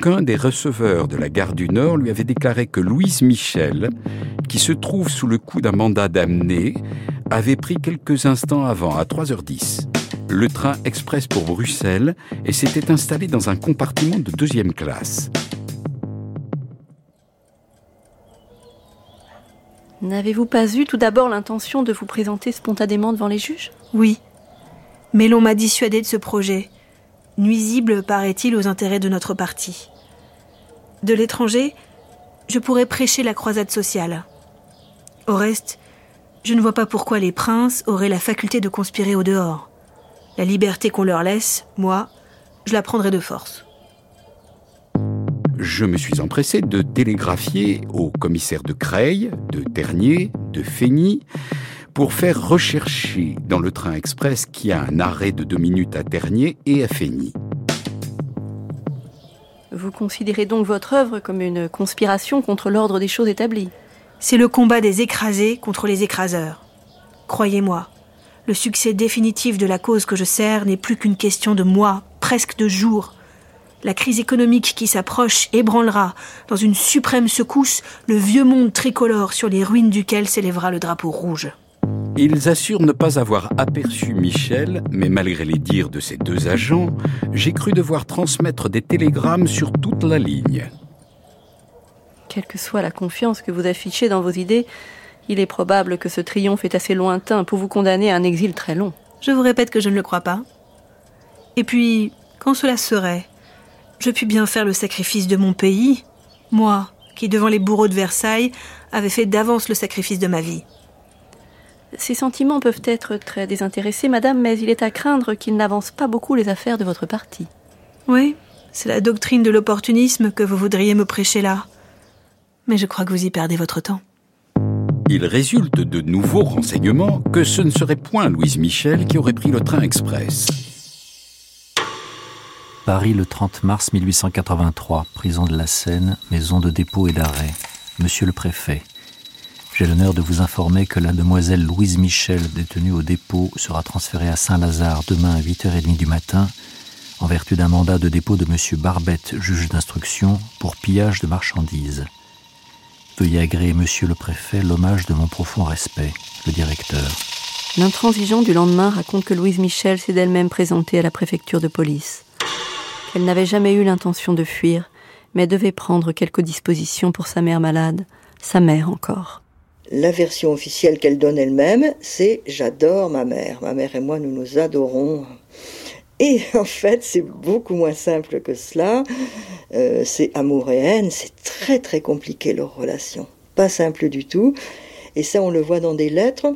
qu'un des receveurs de la gare du Nord lui avait déclaré que Louise Michel, qui se trouve sous le coup d'un mandat d'amener, avait pris quelques instants avant, à 3h10, le train express pour Bruxelles et s'était installé dans un compartiment de deuxième classe. N'avez-vous pas eu tout d'abord l'intention de vous présenter spontanément devant les juges? Oui. Mais l'on m'a dissuadé de ce projet, nuisible, paraît-il, aux intérêts de notre parti. De l'étranger, je pourrais prêcher la croisade sociale. Au reste, je ne vois pas pourquoi les princes auraient la faculté de conspirer au dehors. La liberté qu'on leur laisse, moi, je la prendrai de force je me suis empressé de télégraphier aux commissaires de Creil, de Ternier, de Feigny, pour faire rechercher dans le train express qui a un arrêt de deux minutes à Ternier et à Feigny. Vous considérez donc votre œuvre comme une conspiration contre l'ordre des choses établies? C'est le combat des écrasés contre les écraseurs. Croyez-moi, le succès définitif de la cause que je sers n'est plus qu'une question de mois, presque de jours. La crise économique qui s'approche ébranlera, dans une suprême secousse, le vieux monde tricolore sur les ruines duquel s'élèvera le drapeau rouge. Ils assurent ne pas avoir aperçu Michel, mais malgré les dires de ces deux agents, j'ai cru devoir transmettre des télégrammes sur toute la ligne. Quelle que soit la confiance que vous affichez dans vos idées, il est probable que ce triomphe est assez lointain pour vous condamner à un exil très long. Je vous répète que je ne le crois pas. Et puis, quand cela serait, je puis bien faire le sacrifice de mon pays, moi, qui devant les bourreaux de Versailles avais fait d'avance le sacrifice de ma vie. Ces sentiments peuvent être très désintéressés, madame, mais il est à craindre qu'ils n'avancent pas beaucoup les affaires de votre parti. Oui, c'est la doctrine de l'opportunisme que vous voudriez me prêcher là. Mais je crois que vous y perdez votre temps. Il résulte de nouveaux renseignements que ce ne serait point Louise Michel qui aurait pris le train express. Paris le 30 mars 1883, prison de la Seine, maison de dépôt et d'arrêt. Monsieur le préfet, j'ai l'honneur de vous informer que la demoiselle Louise Michel, détenue au dépôt, sera transférée à Saint-Lazare demain à 8h30 du matin, en vertu d'un mandat de dépôt de monsieur Barbette, juge d'instruction, pour pillage de marchandises. Veuillez agréer, monsieur le préfet, l'hommage de mon profond respect, le directeur. L'intransigeant du lendemain raconte que Louise Michel s'est d'elle-même présentée à la préfecture de police qu'elle n'avait jamais eu l'intention de fuir, mais devait prendre quelques dispositions pour sa mère malade, sa mère encore. La version officielle qu'elle donne elle-même, c'est J'adore ma mère. Ma mère et moi, nous nous adorons. Et en fait, c'est beaucoup moins simple que cela. Euh, c'est amour et haine, c'est très très compliqué leur relation. Pas simple du tout. Et ça, on le voit dans des lettres,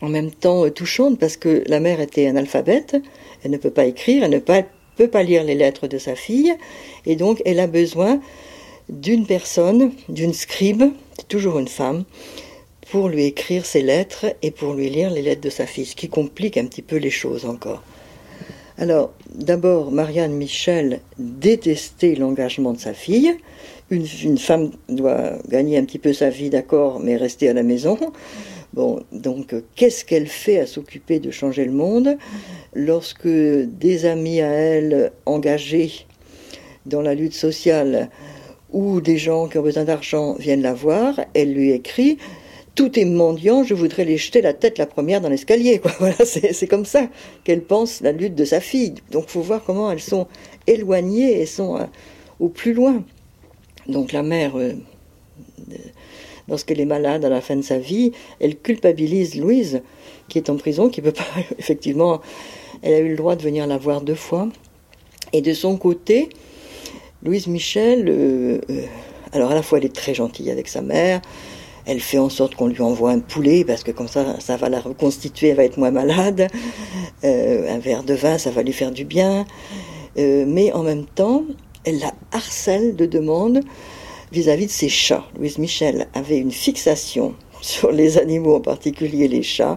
en même temps euh, touchantes, parce que la mère était analphabète, elle ne peut pas écrire, elle ne peut pas peut pas lire les lettres de sa fille, et donc elle a besoin d'une personne, d'une scribe, toujours une femme, pour lui écrire ses lettres et pour lui lire les lettres de sa fille, ce qui complique un petit peu les choses encore. Alors, d'abord, Marianne Michel détestait l'engagement de sa fille. Une, femme doit gagner un petit peu sa vie, d'accord, mais rester à la maison. Bon, donc qu'est-ce qu'elle fait à s'occuper de changer le monde lorsque des amis à elle engagés dans la lutte sociale ou des gens qui ont besoin d'argent viennent la voir, elle lui écrit tout est mendiant, je voudrais les jeter la tête la première dans l'escalier. [laughs] Voilà, c'est comme ça qu'elle pense la lutte de sa fille. Donc faut voir comment elles sont éloignées et sont euh, au plus loin. Donc la mère euh, lorsqu'elle est malade à la fin de sa vie, elle culpabilise Louise, qui est en prison, qui peut pas, [laughs] effectivement, elle a eu le droit de venir la voir deux fois. Et de son côté, Louise Michel, euh, alors à la fois elle est très gentille avec sa mère, elle fait en sorte qu'on lui envoie un poulet parce que comme ça, ça va la reconstituer, elle va être moins malade. Euh, un verre de vin, ça va lui faire du bien. mais en même temps, elle la harcèle de demandes vis-à-vis de ses chats. Louise Michel avait une fixation [laughs] sur les animaux, en particulier les chats.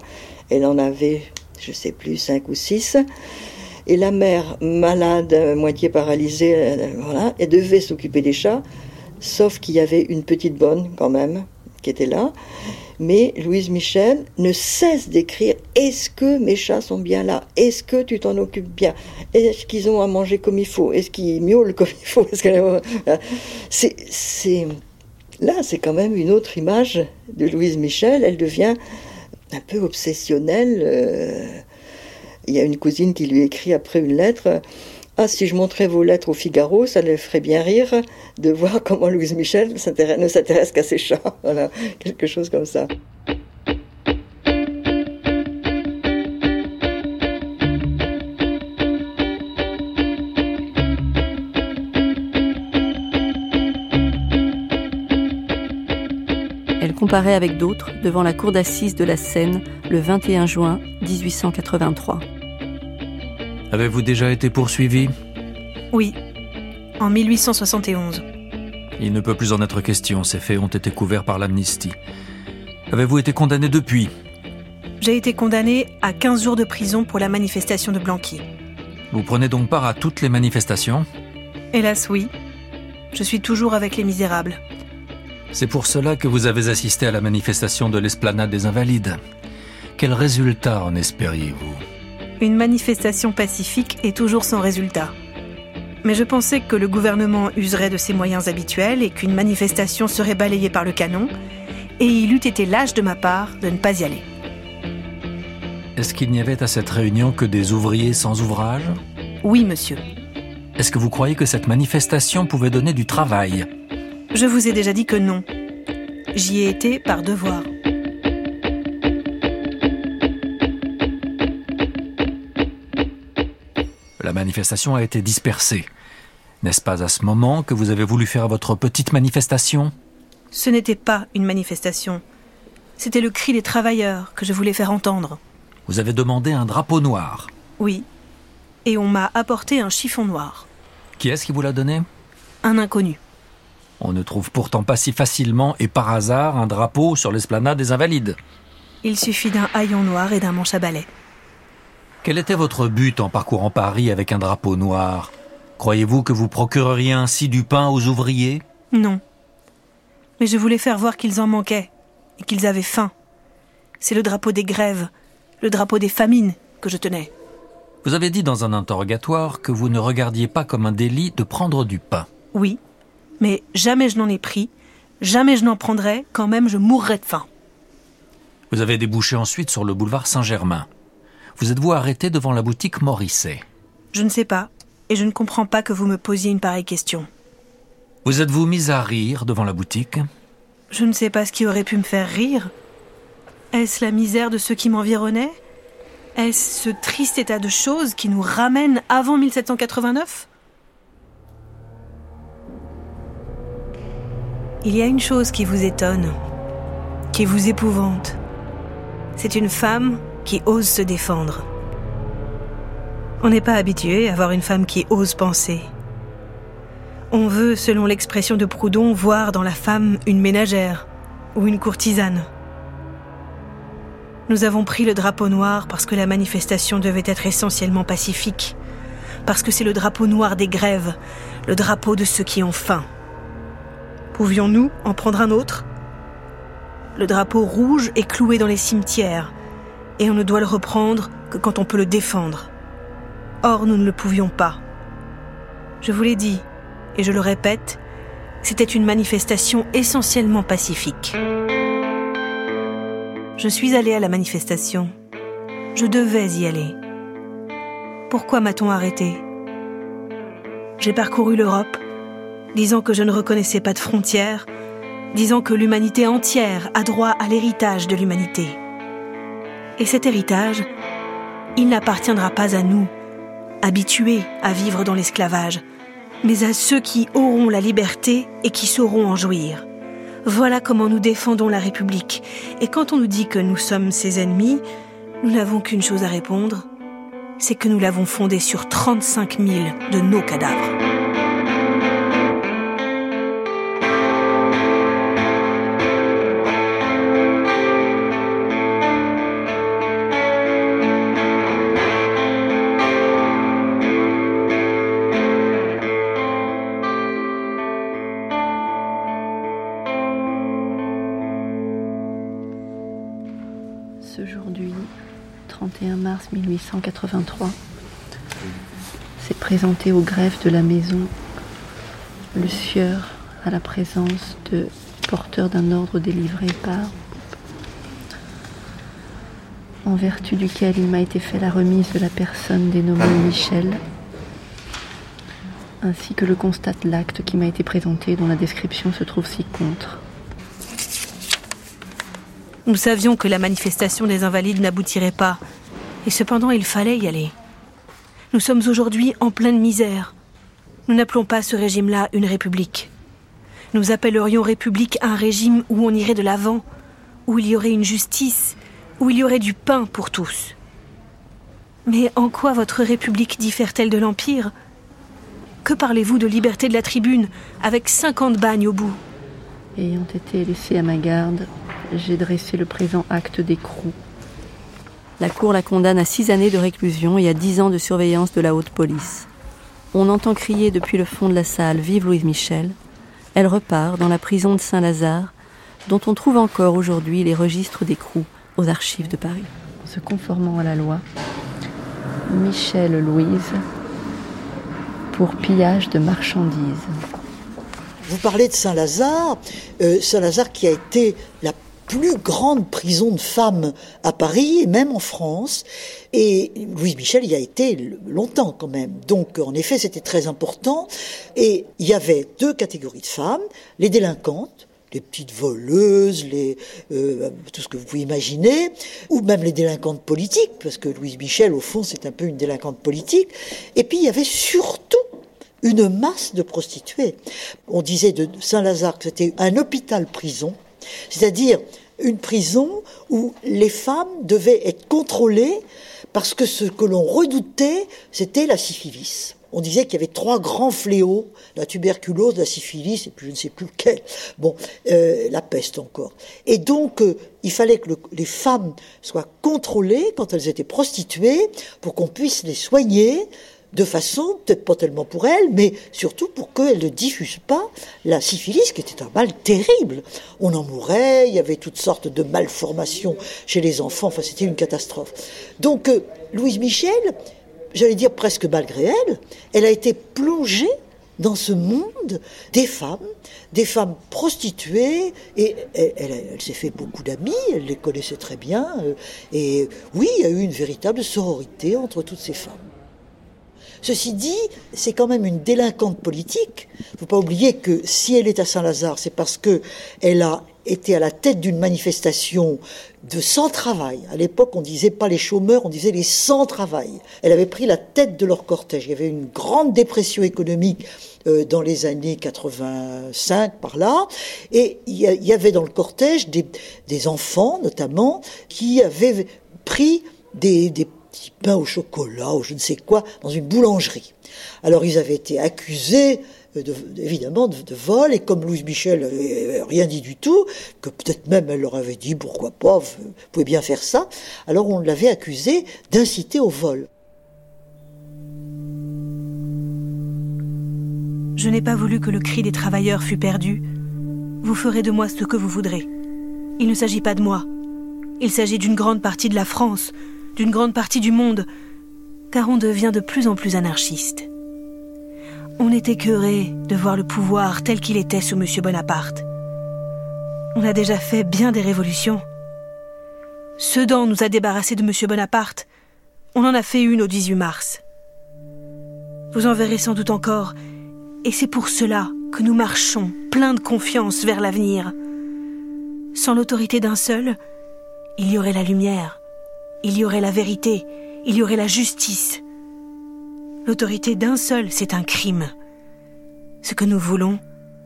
Elle en avait, je sais plus, cinq ou six. Et la mère, malade, moitié paralysée, euh, voilà, elle devait s'occuper des chats, sauf qu'il y avait une petite bonne quand même qui était là. Mais Louise Michel ne cesse d'écrire Est-ce que mes chats sont bien là? Est-ce que tu t'en occupes bien? Est-ce qu'ils ont à manger comme il faut? Est-ce qu'ils miaulent comme il faut? C'est là, c'est quand même une autre image de Louise Michel. Elle devient un peu obsessionnelle. Euh, il y a une cousine qui lui écrit après une lettre ah, si je montrais vos lettres au Figaro, ça les ferait bien rire de voir [laughs] comment Louise Michel ne s'intéresse qu'à ses chats. [laughs] Voilà, quelque chose comme ça. Elle comparait avec d'autres devant la cour d'assises de la Seine le 21 juin 1883. Avez-vous déjà été poursuivi Oui, en 1871. Il ne peut plus en être question, ces faits ont été couverts par l'amnistie. Avez-vous été condamné depuis J'ai été condamné à 15 jours de prison pour la manifestation de Blanqui. Vous prenez donc part à toutes les manifestations Hélas oui. Je suis toujours avec les misérables. C'est pour cela que vous avez assisté à la manifestation de l'esplanade des Invalides. Quel résultat en espériez-vous? Une manifestation pacifique est toujours sans résultat. Mais je pensais que le gouvernement userait de ses moyens habituels et qu'une manifestation serait balayée par le canon, et il eût été lâche de ma part de ne pas y aller. Est-ce qu'il n'y avait à cette réunion que des ouvriers sans ouvrage? Oui, monsieur. Est-ce que vous croyez que cette manifestation pouvait donner du travail? Je vous ai déjà dit que non. J'y ai été par devoir. La manifestation a été dispersée. N'est-ce pas à ce moment que vous avez voulu faire votre petite manifestation? Ce n'était pas une manifestation. C'était le cri des travailleurs que je voulais faire entendre. Vous avez demandé un drapeau noir Oui. Et on m'a apporté un chiffon noir. Qui est-ce qui vous l'a donné? Un inconnu. On ne trouve pourtant pas si facilement et par hasard un drapeau sur l'esplanade des Invalides. Il suffit d'un haillon noir et d'un manche à balai. Quel était votre but en parcourant Paris avec un drapeau noir? Croyez-vous que vous procureriez ainsi du pain aux ouvriers? Non. Mais je voulais faire voir qu'ils en manquaient et qu'ils avaient faim. C'est le drapeau des grèves, le drapeau des famines que je tenais. Vous avez dit dans un interrogatoire que vous ne regardiez pas comme un délit de prendre du pain. Oui, mais jamais je n'en ai pris, jamais je n'en prendrai, quand même je mourrais de faim. Vous avez débouché ensuite sur le boulevard Saint-Germain. Vous êtes-vous arrêté devant la boutique Morisset? Je ne sais pas, et je ne comprends pas que vous me posiez une pareille question. Vous êtes-vous mis à rire devant la boutique? Je ne sais pas ce qui aurait pu me faire rire. Est-ce la misère de ceux qui m'environnaient? Est-ce ce triste état de choses qui nous ramène avant 1789 Il y a une chose qui vous étonne, qui vous épouvante. C'est une femme qui ose se défendre. On n'est pas habitué à voir une femme qui ose penser. On veut, selon l'expression de Proudhon, voir dans la femme une ménagère ou une courtisane. Nous avons pris le drapeau noir parce que la manifestation devait être essentiellement pacifique, parce que c'est le drapeau noir des grèves, le drapeau de ceux qui ont faim. Pouvions-nous en prendre un autre? Le drapeau rouge est cloué dans les cimetières, et on ne doit le reprendre que quand on peut le défendre. Or, nous ne le pouvions pas. Je vous l'ai dit, et je le répète, c'était une manifestation essentiellement pacifique. Je suis allée à la manifestation. Je devais y aller. Pourquoi m'a-t-on arrêté? J'ai parcouru l'Europe, disant que je ne reconnaissais pas de frontières, disant que l'humanité entière a droit à l'héritage de l'humanité. Et cet héritage, il n'appartiendra pas à nous, habitués à vivre dans l'esclavage, mais à ceux qui auront la liberté et qui sauront en jouir. Voilà comment nous défendons la République. Et quand on nous dit que nous sommes ses ennemis, nous n'avons qu'une chose à répondre, c'est que nous l'avons fondée sur 35 000 de nos cadavres. 1883, s'est présenté au greffe de la maison le sieur à la présence de porteurs d'un ordre délivré par en vertu duquel il m'a été fait la remise de la personne dénommée Michel, ainsi que le constate l'acte qui m'a été présenté dont la description se trouve ci-contre. Nous savions que la manifestation des invalides n'aboutirait pas, et cependant il fallait y aller. Nous sommes aujourd'hui en pleine misère. Nous n'appelons pas ce régime-là une république. Nous appellerions république un régime où on irait de l'avant, où il y aurait une justice, où il y aurait du pain pour tous. Mais en quoi votre république diffère-t-elle de l'Empire? Que parlez-vous de liberté de la tribune, avec 50 bagnes au bout? Ayant été laissé à ma garde, j'ai dressé le présent acte d'écrou. La Cour la condamne à six années de réclusion et à dix ans de surveillance de la haute police. On entend crier depuis le fond de la salle Vive Louise Michel. Elle repart dans la prison de Saint-Lazare, dont on trouve encore aujourd'hui les registres d'écrou aux archives de Paris. En se conformant à la loi, Michel Louise pour pillage de marchandises. Vous parlez de Saint-Lazare, euh, Saint-Lazare qui a été la plus grande prison de femmes à Paris et même en France. Et Louise Michel y a été longtemps quand même. Donc en effet c'était très important. Et il y avait deux catégories de femmes, les délinquantes, les petites voleuses, euh, tout ce que vous pouvez imaginer, ou même les délinquantes politiques, parce que Louise Michel, au fond, c'est un peu une délinquante politique. Et puis, il y avait surtout une masse de prostituées. On disait de Saint-Lazare que c'était un hôpital-prison, c'est-à-dire une prison où les femmes devaient être contrôlées parce que ce que l'on redoutait, c'était la syphilis. On disait qu'il y avait trois grands fléaux, la tuberculose, la syphilis, et puis je ne sais plus lequel, bon, euh, la peste encore. Et donc, euh, il fallait que les femmes soient contrôlées quand elles étaient prostituées pour qu'on puisse les soigner de façon, peut-être pas tellement pour elle, mais surtout pour qu'elle ne diffuse pas la syphilis, qui était un mal terrible. On en mourait, il y avait toutes sortes de malformations chez les enfants, enfin c'était une catastrophe. Donc euh, Louise Michel, j'allais dire presque malgré elle, elle a été plongée dans ce monde des femmes, des femmes prostituées, et elle, s'est fait beaucoup d'amis, elle les connaissait très bien, euh, et oui, il y a eu une véritable sororité entre toutes ces femmes. Ceci dit, c'est quand même une délinquante politique. Il ne faut pas oublier que si elle est à Saint-Lazare, c'est parce que elle a été à la tête d'une manifestation de sans-travail. À l'époque, on disait pas les chômeurs, on disait les sans-travail. Elle avait pris la tête de leur cortège. Il y avait une grande dépression économique euh, dans les années 85 par là, et il y avait dans le cortège des, enfants notamment qui avaient pris des petits pains au chocolat ou je ne sais quoi dans une boulangerie. Alors ils avaient été accusés euh, évidemment de, vol, et comme Louise Michel n'avait rien dit du tout, que peut-être même elle leur avait dit pourquoi pas, vous pouvez bien faire ça, alors on l'avait accusé d'inciter au vol. Je n'ai pas voulu que le cri des travailleurs fût perdu. Vous ferez de moi ce que vous voudrez. Il ne s'agit pas de moi. Il s'agit d'une grande partie de la France, d'une grande partie du monde, car on devient de plus en plus anarchiste. On est écœuré de voir le pouvoir tel qu'il était sous M. Bonaparte. On a déjà fait bien des révolutions. Sedan nous a débarrassés de M. Bonaparte. On en a fait une au 18 mars. Vous en verrez sans doute encore, et c'est pour cela que nous marchons plein de confiance vers l'avenir. Sans l'autorité d'un seul, il y aurait la lumière, il y aurait la vérité, il y aurait la justice. L'autorité d'un seul, c'est un crime. Ce que nous voulons,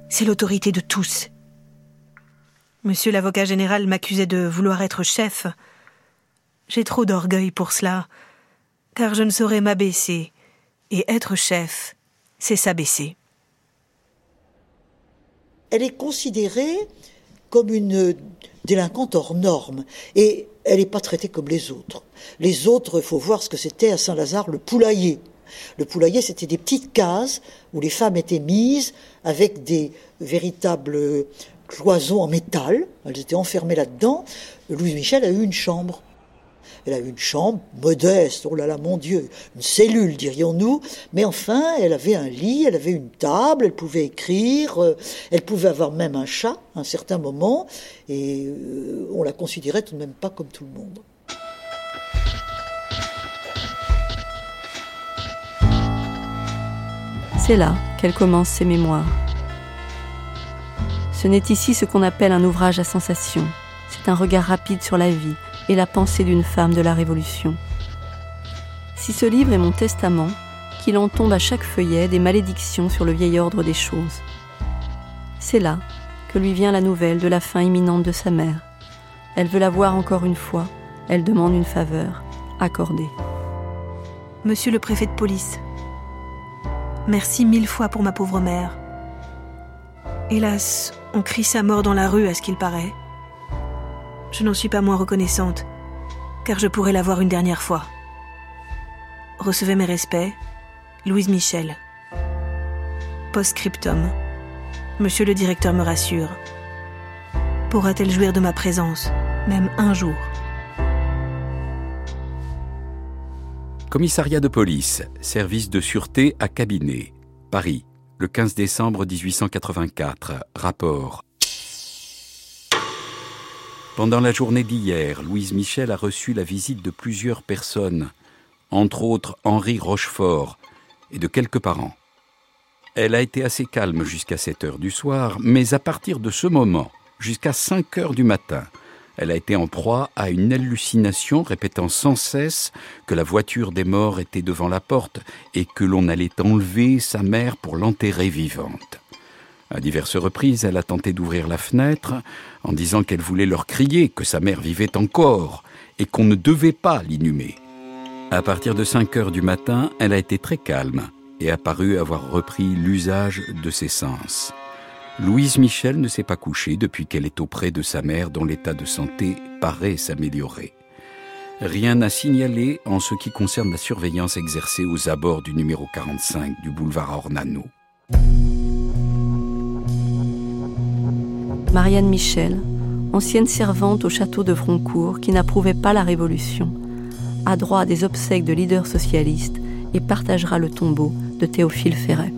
c'est l'autorité de tous. Monsieur l'avocat général m'accusait de vouloir être chef. J'ai trop d'orgueil pour cela, car je ne saurais m'abaisser, et être chef, c'est s'abaisser. Elle est considérée comme une délinquante hors norme, et elle n'est pas traitée comme les autres. Les autres, il faut voir ce que c'était à Saint-Lazare, le poulailler. Le poulailler, c'était des petites cases où les femmes étaient mises avec des véritables cloisons en métal. Elles étaient enfermées là-dedans. Louise Michel a eu une chambre. Elle a une chambre modeste, oh là là, mon Dieu, une cellule, dirions-nous, mais enfin, elle avait un lit, elle avait une table, elle pouvait écrire, euh, elle pouvait avoir même un chat à un certain moment, et euh, on la considérait tout de même pas comme tout le monde. C'est là qu'elle commence ses mémoires. Ce n'est ici ce qu'on appelle un ouvrage à sensation. C'est un regard rapide sur la vie et la pensée d'une femme de la Révolution. Si ce livre est mon testament, qu'il en tombe à chaque feuillet des malédictions sur le vieil ordre des choses. C'est là que lui vient la nouvelle de la fin imminente de sa mère. Elle veut la voir encore une fois, elle demande une faveur, accordée. Monsieur le préfet de police, Merci mille fois pour ma pauvre mère. Hélas, on crie sa mort dans la rue à ce qu'il paraît. Je n'en suis pas moins reconnaissante, car je pourrais la voir une dernière fois. Recevez mes respects, Louise Michel. Post-scriptum. Monsieur le directeur me rassure. Pourra-t-elle jouir de ma présence, même un jour? Commissariat de police, service de sûreté à cabinet, Paris, le 15 décembre 1884. Rapport. Pendant la journée d'hier, Louise Michel a reçu la visite de plusieurs personnes, entre autres Henri Rochefort et de quelques parents. Elle a été assez calme jusqu'à 7 heures du soir, mais à partir de ce moment, jusqu'à 5 heures du matin, elle a été en proie à une hallucination répétant sans cesse que la voiture des morts était devant la porte et que l'on allait enlever sa mère pour l'enterrer vivante. À diverses reprises, elle a tenté d'ouvrir la fenêtre en disant qu'elle voulait leur crier que sa mère vivait encore et qu'on ne devait pas l'inhumer. À partir de 5 heures du matin, elle a été très calme et a paru avoir repris l'usage de ses sens. Louise Michel ne s'est pas couchée depuis qu'elle est auprès de sa mère dont l'état de santé paraît s'améliorer. rien n'a signalé en ce qui concerne la surveillance exercée aux abords du numéro 45 du boulevard Ornano. Marianne Michel, ancienne servante au château de Froncourt qui n'approuvait pas la Révolution, a droit à des obsèques de leaders socialistes et partagera le tombeau de Théophile Ferret.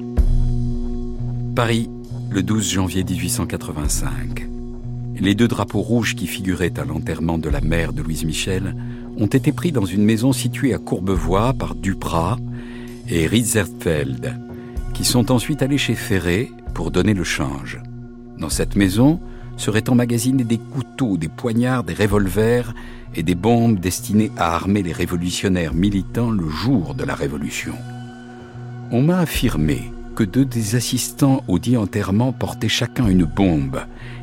Paris, le 12 janvier 1885. Les deux drapeaux rouges qui figuraient à l'enterrement de la mère de Louise Michel ont été pris dans une maison située à Courbevoie par Duprat et Ritzerfeld, qui sont ensuite allés chez Ferré pour donner le change. Dans cette maison seraient emmagasinés des couteaux, des poignards, des revolvers et des bombes destinées à armer les révolutionnaires militants le jour de la Révolution. On m'a affirmé que deux des assistants au dit enterrement portaient chacun une bombe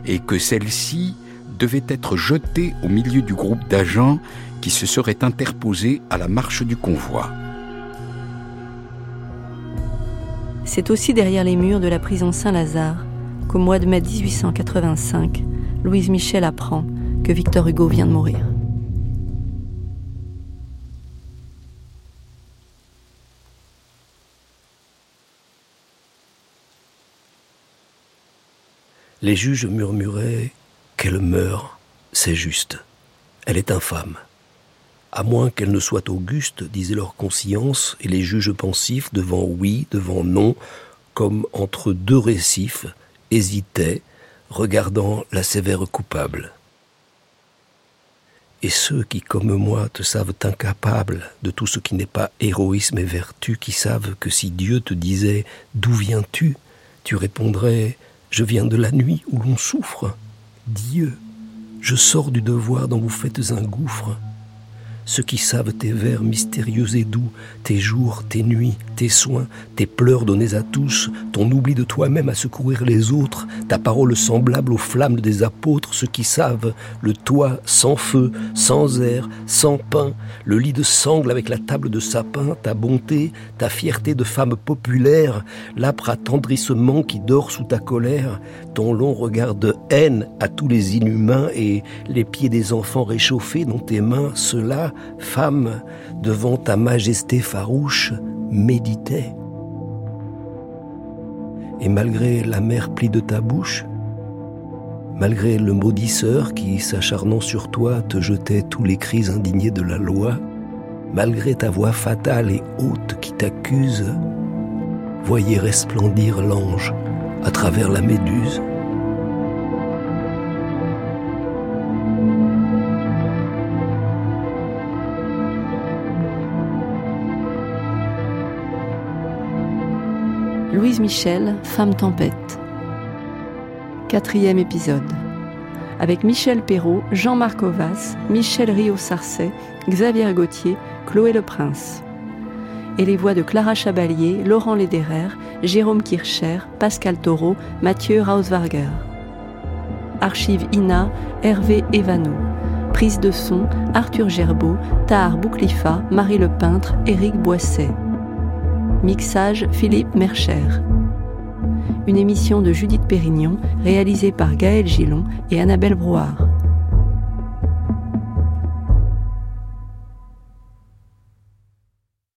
et que celle-ci devait être jetée au milieu du groupe d'agents qui se seraient interposés à la marche du convoi. C'est aussi derrière les murs de la prison Saint-Lazare qu'au mois de mai 1885, Louise Michel apprend que Victor Hugo vient de mourir. Les juges murmuraient Qu'elle meure, c'est juste. Elle est infâme. À moins qu'elle ne soit auguste, disait leur conscience, et les juges pensifs, devant oui, devant non, comme entre deux récifs, hésitaient, regardant la sévère coupable. Et ceux qui, comme moi, te savent incapable de tout ce qui n'est pas héroïsme et vertu, qui savent que si Dieu te disait D'où viens-tu? tu répondrais je viens de la nuit où l'on souffre. Dieu, je sors du devoir dont vous faites un gouffre ceux qui savent tes vers mystérieux et doux, tes jours, tes nuits, tes soins, tes pleurs donnés à tous, ton oubli de toi-même à secourir les autres, ta parole semblable aux flammes des apôtres, ceux qui savent le toit sans feu, sans air, sans pain, le lit de sangle avec la table de sapin, ta bonté, ta fierté de femme populaire, l'âpre attendrissement qui dort sous ta colère, ton long regard de haine à tous les inhumains et les pieds des enfants réchauffés dans tes mains, femme, devant ta majesté farouche, méditait. Et malgré la mer plie de ta bouche, malgré le maudisseur qui, s'acharnant sur toi, te jetait tous les cris indignés de la loi, malgré ta voix fatale et haute qui t'accuse, voyez resplendir l'ange à travers la méduse. Louise Michel, Femme Tempête. Quatrième épisode. Avec Michel Perrault, Jean-Marc Ovas, Michel Rio-Sarcey, Xavier Gauthier, Chloé Le Prince. Et les voix de Clara Chabalier, Laurent Lederer, Jérôme Kircher, Pascal Taureau, Mathieu Rauswarger. Archive INA, Hervé Evano. Prise de son, Arthur Gerbeau, Tahar Bouclifa, Marie Le Peintre, Éric Boisset. Mixage Philippe Mercher. Une émission de Judith Pérignon réalisée par Gaël Gillon et Annabelle Brouard.